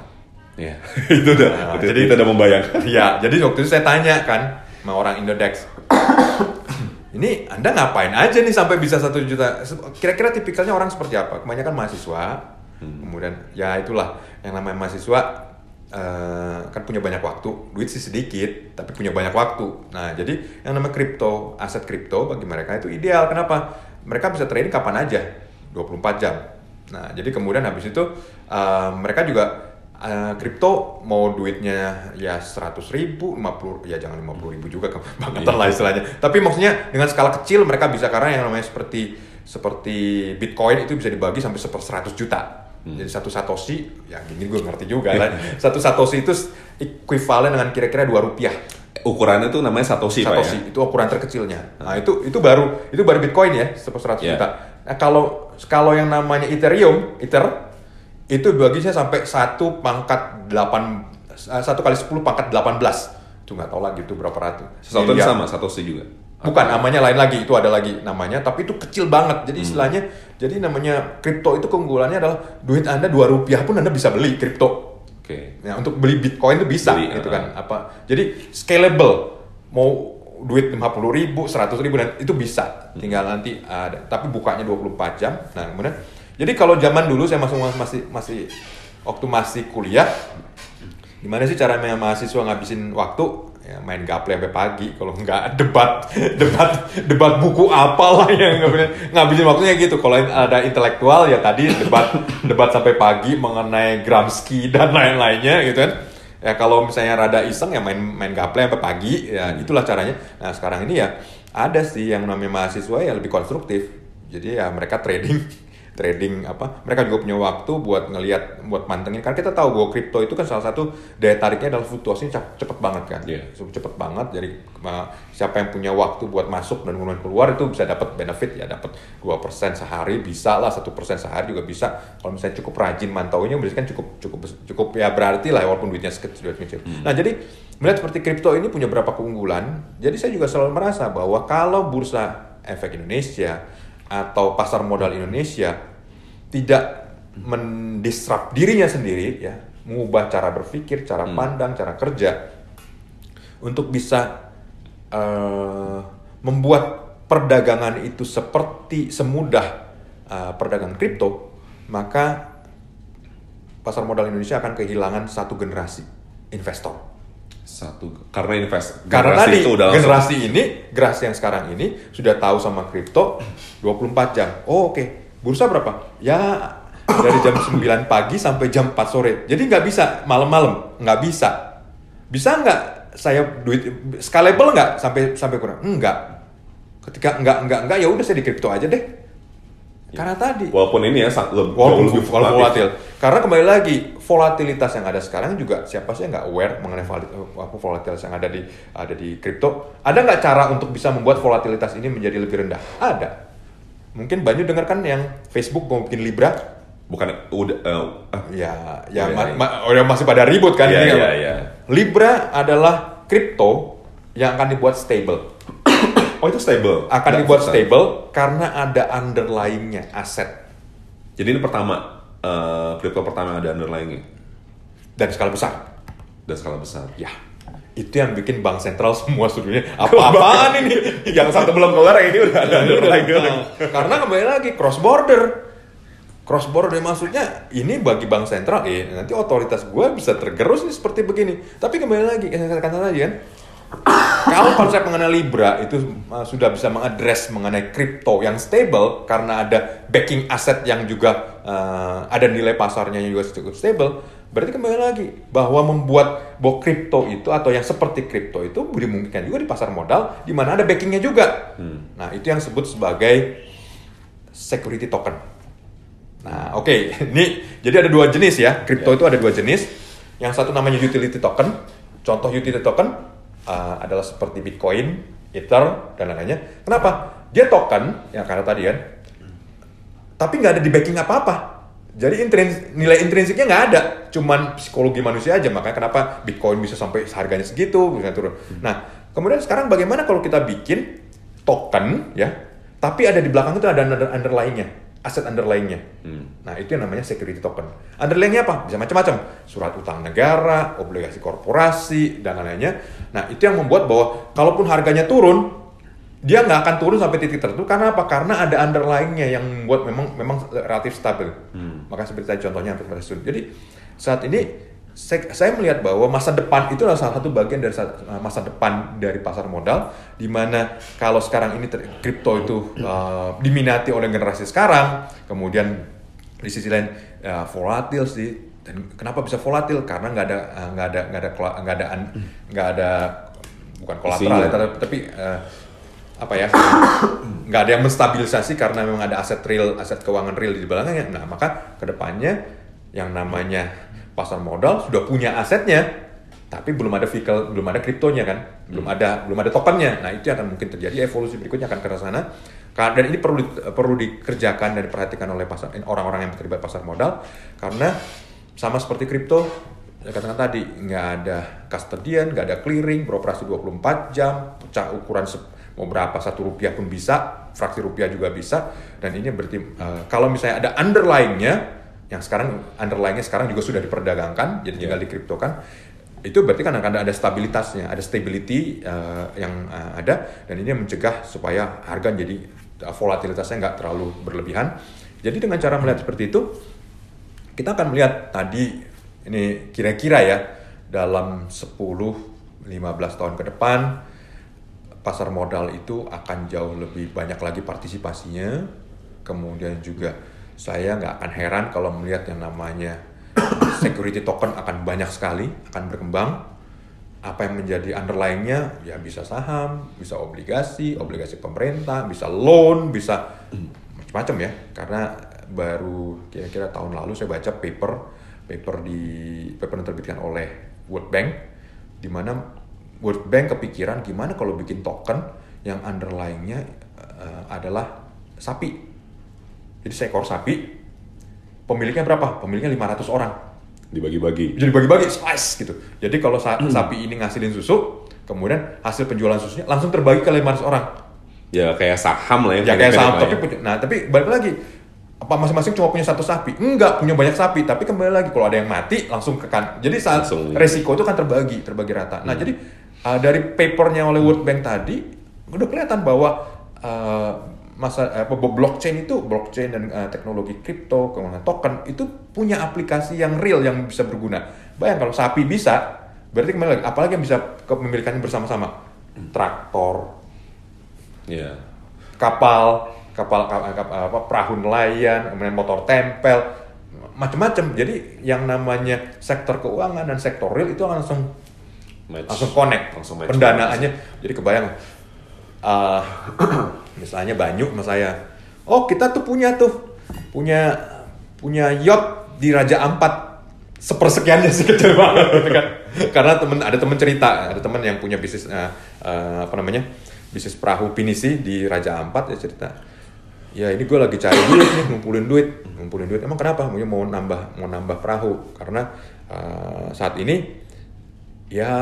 A: Iya, itu udah,
B: Nah,
A: itu-
B: jadi-
A: kita udah membayangkan.
B: Iya, jadi waktu itu saya tanya kan sama orang Indodex. Ini Anda ngapain aja nih sampai bisa satu juta? Kira-kira tipikalnya orang seperti apa? Kebanyakan mahasiswa, kemudian ya itulah yang namanya mahasiswa eh, kan punya banyak waktu, duit sih sedikit, tapi punya banyak waktu. Nah, jadi yang namanya kripto, aset kripto bagi mereka itu ideal. Kenapa? Mereka bisa trading kapan aja, 24 jam. Nah, jadi kemudian habis itu eh, mereka juga eh, kripto mau duitnya ya 100 ribu, 50 ya jangan 50 ribu juga kebangetan lah istilahnya. Tapi maksudnya dengan skala kecil mereka bisa karena yang namanya seperti seperti Bitcoin itu bisa dibagi sampai seper 100 juta. Jadi satu satoshi, ya gini gue ngerti juga lah. Satu satoshi itu equivalent dengan kira-kira 2 rupiah.
A: Ukurannya tuh namanya Satoshi, Pak ya.
B: Satoshi itu ukuran terkecilnya. Nah itu itu baru itu baru Bitcoin ya seper 100
A: Iya.
B: juta. Nah kalau kalau yang namanya Ethereum, Ether itu bagisnya sampai satu pangkat 8 eh, satu kali 10 pangkat 18 itu nggak tahu lagi itu berapa ratus miliar.
A: sama, Satoshi juga.
B: bukan namanya lain lagi itu ada lagi namanya tapi itu kecil banget jadi istilahnya jadi namanya kripto itu keunggulannya adalah duit anda dua rupiah pun anda bisa beli kripto
A: Oke.
B: Ya, untuk beli Bitcoin itu bisa
A: Beli,
B: gitu
A: uh-uh.
B: kan. Apa? Jadi scalable. Mau duit 50 ribu, 100 ribu dan itu bisa. Tinggal nanti ada. Tapi bukanya 24 jam. Nah, kemudian jadi kalau zaman dulu saya masuk masih masih waktu masih kuliah gimana sih cara mahasiswa ngabisin waktu? ya main gaple sampai pagi kalau nggak debat debat debat buku apalah yang ngabisin ngabisin waktunya gitu kalau ada intelektual ya tadi debat debat sampai pagi mengenai Gramsci dan lain-lainnya gitu kan ya kalau misalnya rada iseng ya main main gaple sampai pagi ya itulah caranya. Nah sekarang ini ya ada sih yang namanya mahasiswa ya lebih konstruktif. Jadi ya mereka trading trading apa mereka juga punya waktu buat ngelihat buat mantengin. Karena kita tahu bahwa kripto itu kan salah satu daya tariknya adalah fluktuasinya cepet banget kan?
A: Yeah.
B: cepet banget. Jadi siapa yang punya waktu buat masuk dan kemudian keluar itu bisa dapat benefit. Ya dapat dua persen sehari bisa lah satu persen sehari juga bisa. Kalau misalnya cukup rajin mantaunya berarti kan cukup cukup cukup ya berarti lah walaupun duitnya sekecil kecil. Hmm. nah jadi melihat seperti kripto ini punya berapa keunggulan jadi saya juga selalu merasa bahwa kalau bursa efek Indonesia atau pasar modal Indonesia tidak mendisrupt dirinya sendiri ya mengubah cara berpikir cara hmm. pandang cara kerja untuk bisa uh, membuat perdagangan itu seperti semudah uh, perdagangan kripto maka pasar modal Indonesia akan kehilangan satu generasi investor
A: satu karena invest
B: karena tadi itu udah generasi ini generasi yang sekarang ini sudah tahu sama kripto 24 jam. Oh oke. Okay. bursa berapa? Ya dari jam 9 pagi sampai jam 4 sore. Jadi nggak bisa malam-malam nggak bisa. Bisa nggak saya duit scalable nggak sampai sampai kurang? Enggak ketika enggak enggak enggak ya udah saya di kripto aja deh karena tadi
A: walaupun ini ya lebih,
B: walaupun lebih volatil. volatil. Karena kembali lagi volatilitas yang ada sekarang juga siapa sih yang nggak aware mengenai apa volatilitas yang ada di ada di kripto? Ada nggak cara untuk bisa membuat volatilitas ini menjadi lebih rendah? Ada. Mungkin banyak dengarkan yang Facebook mau bikin Libra.
A: Bukan udah
B: uh, ya ya, ya, ma ma ya masih pada ribut kan
A: ya,
B: ini
A: ya, ya.
B: Libra adalah kripto yang akan dibuat stable
A: Oh itu stable.
B: Akan Nggak dibuat susah. stable karena ada underlyingnya aset.
A: Jadi ini pertama uh, pertama ada underlyingnya.
B: Dan skala besar.
A: Dan skala besar.
B: Ya. Itu yang bikin bank sentral semua seluruhnya apa-apaan ini?
A: yang satu belum keluar ini udah ada underlying.
B: Nah, karena kembali lagi cross border. Cross border maksudnya ini bagi bank sentral eh nanti otoritas gue bisa tergerus nih seperti begini. Tapi kembali lagi yang saya katakan tadi kan kalau konsep mengenai Libra itu uh, sudah bisa mengadres mengenai kripto yang stable karena ada backing aset yang juga uh, ada nilai pasarnya yang juga cukup stable, berarti kembali lagi bahwa membuat bahwa kripto itu atau yang seperti kripto itu dimungkinkan juga di pasar modal di mana ada backingnya juga. Hmm. Nah itu yang disebut sebagai security token. Nah oke, okay. ini jadi ada dua jenis ya kripto yeah. itu ada dua jenis. Yang satu namanya utility token. Contoh utility token uh, adalah seperti Bitcoin, Ether dan lain-lainnya. Kenapa? Dia token, ya karena tadi kan, tapi nggak ada di backing apa-apa. Jadi intrins, nilai intrinsiknya nggak ada, cuman psikologi manusia aja. Makanya kenapa Bitcoin bisa sampai harganya segitu, bisa turun. Nah, kemudian sekarang bagaimana kalau kita bikin token, ya, tapi ada di belakang itu ada underlyingnya aset underlyingnya. Hmm. Nah itu yang namanya security token. Underlyingnya apa? Bisa macam-macam. Surat utang negara, obligasi korporasi, dan lain-lainnya. Nah itu yang membuat bahwa kalaupun harganya turun, dia nggak akan turun sampai titik tertentu. Karena apa? Karena ada underlyingnya yang membuat memang memang relatif stabil. Hmm. Maka seperti tadi contohnya Jadi saat ini saya, saya melihat bahwa masa depan itu adalah salah satu bagian dari uh, masa depan dari pasar modal, di mana kalau sekarang ini kripto itu uh, diminati oleh generasi sekarang, kemudian di sisi lain uh, volatil sih. Dan kenapa bisa volatil? Karena nggak ada uh, nggak ada nggak ada nggak ada nggak ada bukan kolateral ya, tapi uh, apa ya nggak ada yang menstabilisasi karena memang ada aset real aset keuangan real di belakangnya. Nah maka ke depannya yang namanya pasar modal sudah punya asetnya, tapi belum ada vehicle, belum ada kriptonya kan, belum ada belum ada tokennya. Nah itu akan mungkin terjadi. Evolusi berikutnya akan ke sana. Dan ini perlu perlu dikerjakan dan diperhatikan oleh pasar orang-orang yang terlibat pasar modal. Karena sama seperti kripto saya katakan tadi nggak ada custodian, nggak ada clearing, beroperasi 24 jam, pecah ukuran mau berapa satu rupiah pun bisa, fraksi rupiah juga bisa, dan ini berarti uh, kalau misalnya ada underlyingnya yang sekarang underlyingnya sekarang juga sudah diperdagangkan jadi tinggal yeah. dikriptokan itu berarti kan akan ada stabilitasnya ada stability uh, yang uh, ada dan ini mencegah supaya harga jadi uh, volatilitasnya nggak terlalu berlebihan jadi dengan cara melihat seperti itu kita akan melihat tadi ini kira-kira ya dalam 10 15 tahun ke depan pasar modal itu akan jauh lebih banyak lagi partisipasinya. Kemudian juga saya nggak akan heran kalau melihat yang namanya security token akan banyak sekali, akan berkembang. Apa yang menjadi underlyingnya ya bisa saham, bisa obligasi, obligasi pemerintah, bisa loan, bisa macam-macam ya. Karena baru kira-kira tahun lalu saya baca paper paper di paper yang terbitkan oleh World Bank di mana World Bank kepikiran gimana kalau bikin token yang underlyingnya uh, adalah sapi. Jadi seekor sapi, pemiliknya berapa? Pemiliknya 500 orang.
A: Dibagi-bagi.
B: Jadi bagi-bagi slice gitu. Jadi kalau sa sapi ini ngasilin susu, kemudian hasil penjualan susunya langsung terbagi ke 500 orang.
A: Ya kayak saham lah ya.
B: Ya kayak saham, tapi punya, nah tapi balik lagi apa masing-masing cuma punya satu sapi? Enggak, punya banyak sapi, tapi kembali lagi kalau ada yang mati langsung ke kan. Jadi saat
A: Langsung.
B: resiko itu kan terbagi, terbagi rata. Nah, jadi uh, dari papernya oleh World Bank tadi udah kelihatan bahwa uh, masa apa blockchain itu blockchain dan uh, teknologi kripto kemudian token itu punya aplikasi yang real yang bisa berguna. Bayang kalau sapi bisa, berarti kembali lagi apalagi yang bisa kepemilikannya bersama-sama? Traktor,
A: Ya.
B: kapal, kapal, kapal, kapal apa, perahu nelayan, kemudian motor tempel, macam-macam. Jadi yang namanya sektor keuangan dan sektor real itu langsung
A: Match.
B: langsung connect,
A: Langsung match.
B: pendanaannya. Jadi kebayang, uh, misalnya Banyu sama saya, oh kita tuh punya tuh punya punya yacht di Raja Ampat sepersekiannya sih kecil banget. Karena temen ada temen cerita, ada temen yang punya bisnis uh, uh, apa namanya bisnis perahu pinisi di Raja Ampat ya cerita. Ya ini gue lagi cari duit nih, ngumpulin duit, ngumpulin duit. Emang kenapa? Mau mau nambah mau nambah perahu karena uh, saat ini ya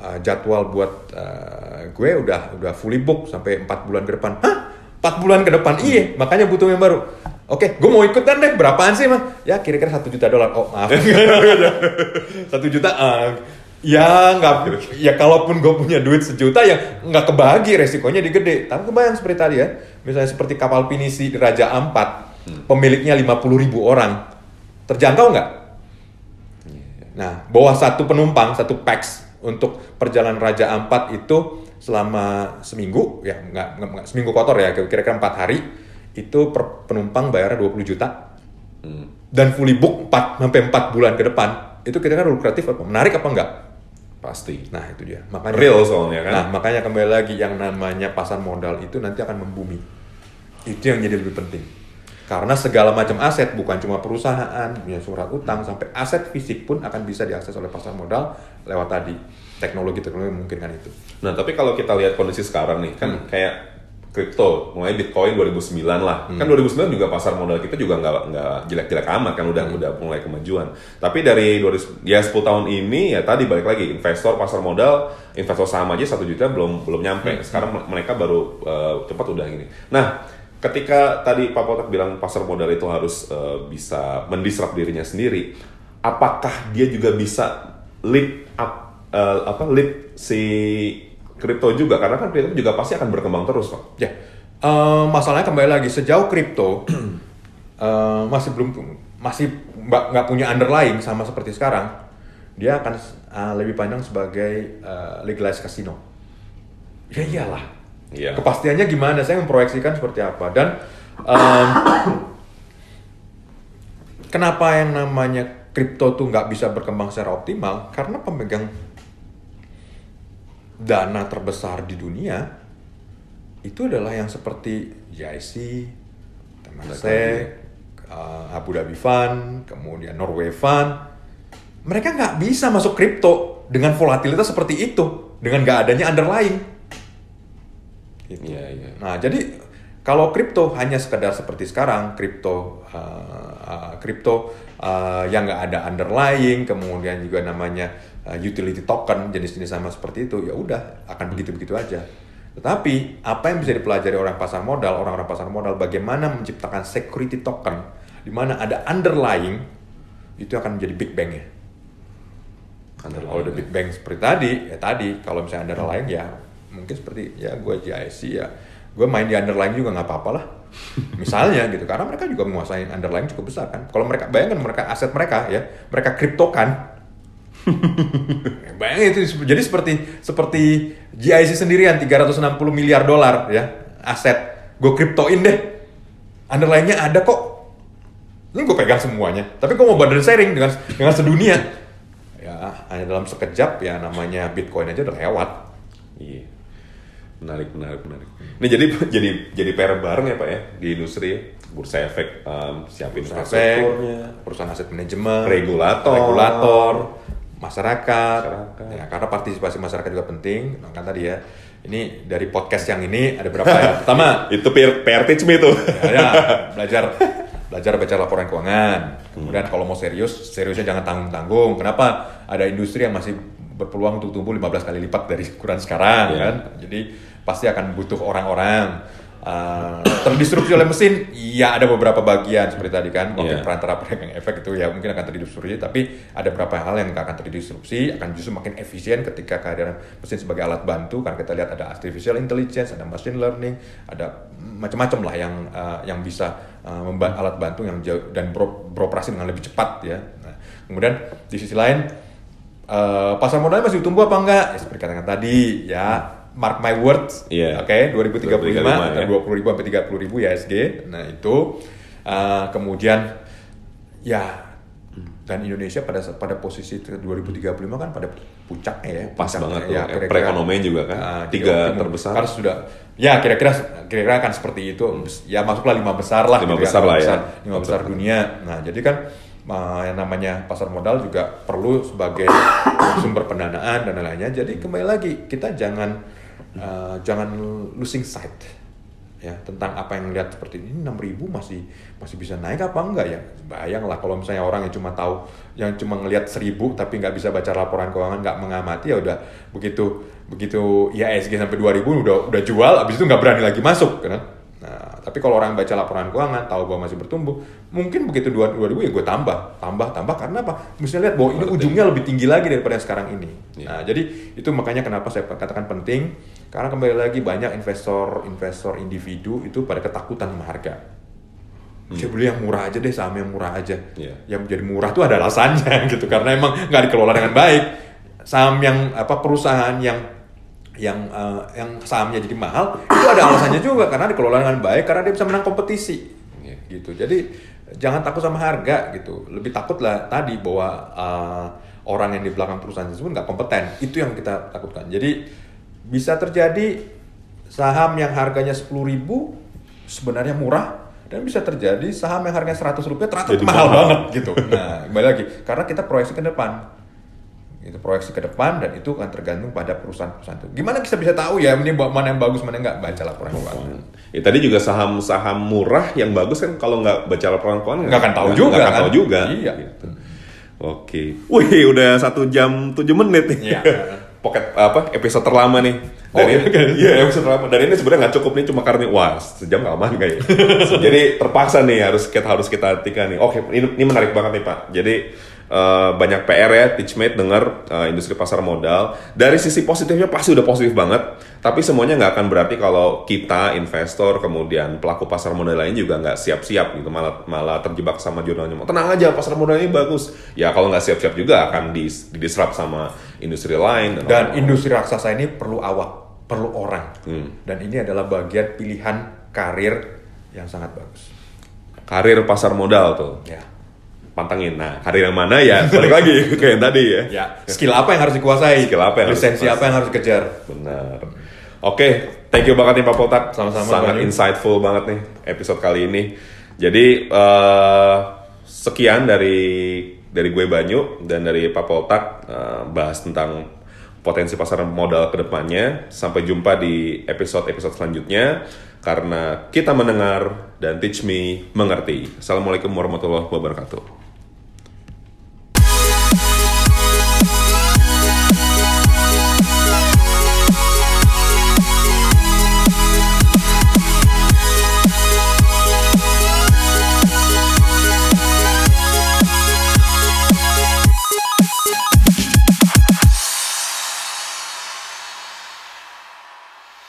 B: uh, jadwal buat uh, gue udah udah fully book sampai empat bulan ke depan. Hah? Empat bulan ke depan? Iya, makanya butuh yang baru. Oke, gue mau ikutan deh. Berapaan sih, mah? Ya kira-kira satu juta dolar. Oh maaf, satu juta. ah, ya nggak. Ya kalaupun gue punya duit sejuta ya nggak kebagi resikonya di gede. Tapi kebayang seperti tadi ya, misalnya seperti kapal pinisi Raja Ampat, pemiliknya 50 ribu orang, terjangkau nggak? Nah, bawah satu penumpang, satu pax untuk perjalanan Raja Ampat itu selama seminggu, ya nggak, nggak, seminggu kotor ya, kira-kira empat hari, itu per penumpang bayarnya 20 juta. Dan fully book 4, sampai 4 bulan ke depan, itu kira-kira lukratif apa? Menarik apa enggak?
A: Pasti.
B: Nah, itu dia. Makanya,
A: Real soalnya kan.
B: Nah, makanya kembali lagi yang namanya pasar modal itu nanti akan membumi. Itu yang jadi lebih penting. Karena segala macam aset, bukan cuma perusahaan, punya surat utang, sampai aset fisik pun akan bisa diakses oleh pasar modal lewat tadi. Teknologi-teknologi memungkinkan itu.
A: Nah, tapi kalau kita lihat kondisi sekarang nih, kan kayak kripto, mulai Bitcoin 2009 lah. Kan 2009 juga pasar modal kita juga nggak nggak jelek-jelek amat kan udah udah mulai kemajuan. Tapi dari 2000 ya 10 tahun ini ya tadi balik lagi investor pasar modal, investor saham aja satu juta belum belum nyampe. Sekarang mereka baru eh, cepat udah gini. Nah, ketika tadi Pak Potak bilang pasar modal itu harus eh, bisa mendisrupt dirinya sendiri, apakah dia juga bisa lead up eh, apa lead si kripto juga karena kan kripto juga pasti akan berkembang terus pak.
B: Ya, eh, masalahnya kembali lagi sejauh kripto eh, masih belum masih nggak punya underlying sama seperti sekarang, dia akan eh, lebih pandang sebagai eh, legalized casino. Ya iyalah.
A: Iya.
B: Kepastiannya gimana? Saya memproyeksikan seperti apa dan em, kenapa yang namanya kripto tuh nggak bisa berkembang secara optimal? Karena pemegang dana terbesar di dunia itu adalah yang seperti JIC, Temasek, uh, Abu Dhabi Fund, kemudian Norway Fund. Mereka nggak bisa masuk kripto dengan volatilitas seperti itu, dengan nggak adanya underlying. Gitu.
A: Iya iya.
B: Nah, jadi kalau kripto hanya sekedar seperti sekarang, kripto uh, uh, kripto uh, yang nggak ada underlying, kemudian juga namanya uh, utility token jenis-jenis sama seperti itu, ya udah akan begitu-begitu aja. Tetapi apa yang bisa dipelajari orang pasar modal, orang-orang pasar modal, bagaimana menciptakan security token di mana ada underlying itu akan menjadi big bang ya.
A: Underlying.
B: Kalau udah big bang seperti tadi, ya tadi kalau misalnya underlying ya mungkin seperti ya gue JIC ya gue main di underlying juga nggak apa-apa lah. Misalnya gitu, karena mereka juga menguasai underlying cukup besar kan. Kalau mereka bayangkan mereka aset mereka ya, mereka kriptokan, Bayangin itu jadi seperti seperti GIC sendirian 360 miliar dolar ya aset gue kriptoin deh. Underline-nya ada kok. Ini gue pegang semuanya. Tapi gue mau bundle sharing dengan dengan sedunia. Ya hanya dalam sekejap ya namanya Bitcoin aja udah lewat.
A: Iya. Menarik, menarik, menarik. Ini jadi jadi jadi PR bareng ya Pak ya di industri ya. Bursa efek um, siapin
B: Efek,
A: infrastrukturnya,
B: perusahaan aset manajemen,
A: regulator,
B: regulator, masyarakat,
A: Masyarakat.
B: Ya, karena partisipasi masyarakat juga penting. Kan tadi ya, ini dari podcast yang ini ada berapa ya? Pertama,
A: itu PR, PR teach me tuh.
B: ya, ya, belajar belajar baca laporan keuangan. Kemudian kalau mau serius, seriusnya jangan tanggung-tanggung. Kenapa? Ada industri yang masih berpeluang untuk tumbuh 15 kali lipat dari ukuran sekarang
A: Iya.
B: kan. Jadi pasti akan butuh orang-orang. Uh, terdisrupsi oleh mesin, iya ada beberapa bagian seperti tadi kan, mungkin
A: Iya.
B: perantara pedagang efek itu ya mungkin akan terdisrupsi, tapi ada beberapa hal yang akan terdisrupsi, akan justru makin efisien ketika kehadiran mesin sebagai alat bantu, karena kita lihat ada artificial intelligence, ada machine learning, ada macam-macam lah yang uh, yang bisa uh, alat bantu yang jauh dan bero- beroperasi dengan lebih cepat ya. Nah, kemudian di sisi lain uh, pasar modalnya masih tumbuh apa enggak? Ya, seperti katakan tadi ya mark my words,
A: Iya.
B: oke 2035
A: 2035
B: dan
A: ya.
B: 20 ribu sampai 30 ribu ISG. Nah itu uh, kemudian ya dan Indonesia pada pada posisi 2035 kan pada puncaknya ya.
A: Pas
B: puncaknya
A: banget tuh.
B: ya,
A: Eh,
B: kira-kira.
A: perekonomian juga kan.
B: Ah,
A: Tiga terbesar.
B: Kan sudah ya kira-kira kira-kira akan seperti itu. Ya masuklah lima besar lah.
A: Lima besar lah ya.
B: Lima besar dunia. Nah jadi kan uh, yang namanya pasar modal juga perlu sebagai sumber pendanaan dan lain-lainnya. Jadi kembali lagi kita jangan uh, jangan losing sight ya tentang apa yang lihat seperti ini. 6000 masih masih bisa naik apa enggak ya? Bayang lah kalau misalnya orang yang cuma tahu yang cuma ngelihat 1000 tapi nggak bisa baca laporan keuangan nggak mengamati ya udah begitu begitu IHSG sampai 2000 udah udah jual abis itu nggak berani lagi masuk nah tapi kalau orang baca laporan keuangan tahu bahwa masih bertumbuh mungkin begitu 2000 ya gue tambah tambah tambah karena apa mesti lihat bahwa ini ujungnya lebih tinggi lagi daripada yang sekarang ini
A: Iya.
B: nah jadi itu makanya kenapa saya katakan penting karena kembali lagi banyak investor-investor individu itu pada ketakutan sama harga. Saya beli yang murah aja deh, saham yang murah aja.
A: Iya.
B: Yang menjadi murah tuh ada alasannya gitu karena emang nggak dikelola dengan baik. Saham yang apa perusahaan yang yang eh, yang sahamnya jadi mahal itu ada alasannya juga karena dikelola dengan baik karena dia bisa menang kompetisi gitu. Jadi jangan takut sama harga gitu. Lebih takut lah tadi bahwa eh, orang yang di belakang perusahaan tersebut nggak kompeten. Itu yang kita takutkan. Jadi bisa terjadi saham yang harganya 10.000 sebenarnya murah dan bisa terjadi saham yang harganya 100 rupiah ternyata mahal. banget gitu. Nah, kembali lagi karena kita proyeksi ke depan itu proyeksi ke depan dan itu akan tergantung pada perusahaan-perusahaan itu. Gimana kita bisa tahu ya ini mana yang bagus mana yang nggak baca laporan keuangan.
A: Ya tadi juga saham-saham murah yang bagus kan kalau nggak baca laporan keuangan
B: Nggak akan tahu juga,
A: nggak akan
B: kan?
A: tahu juga.
B: Iya.
A: Gitu. Oke. Wih, udah satu jam tujuh menit nih.
B: Iya.
A: Pocket apa episode terlama nih.
B: Oh,
A: Dan ini,
B: iya.
A: iya episode terlama. Dan ini sebenarnya nggak cukup nih cuma karena wah sejam nggak aman kayaknya. Jadi terpaksa nih harus kita harus kita hentikan nih. Oke, ini, ini menarik banget nih Pak. Jadi eh, banyak PR ya, Teachmate dengar eh, industri pasar modal. Dari sisi positifnya pasti udah positif banget. Tapi semuanya nggak akan berarti kalau kita investor kemudian pelaku pasar modal lain juga nggak siap-siap gitu malah malah terjebak sama jurnalnya. Tenang aja pasar modal ini bagus. Ya kalau nggak siap-siap juga akan dis, didisrupt sama industri lain
B: Dan industri raksasa ini perlu awak, perlu orang.
A: Hmm.
B: Dan ini adalah bagian pilihan karir yang sangat bagus.
A: karir pasar modal tuh.
B: Ya.
A: Pantengin. Nah, karir yang mana ya? Balik lagi kayak yang tadi ya.
B: Ya, skill apa yang harus dikuasai?
A: Skill apa yang harus
B: Lisensi
A: dikuasai?
B: apa yang harus dikejar?
A: Benar. Oke, thank you banget nih Pak Potak.
B: Sama-sama,
A: Sangat
B: Bang.
A: insightful banget nih episode kali ini. Jadi eh, sekian dari dari gue Banyu dan dari Pak Potak eh, bahas tentang potensi pasar modal ke depannya. Sampai jumpa di episode-episode selanjutnya karena kita mendengar dan teach me mengerti. Assalamualaikum warahmatullahi wabarakatuh.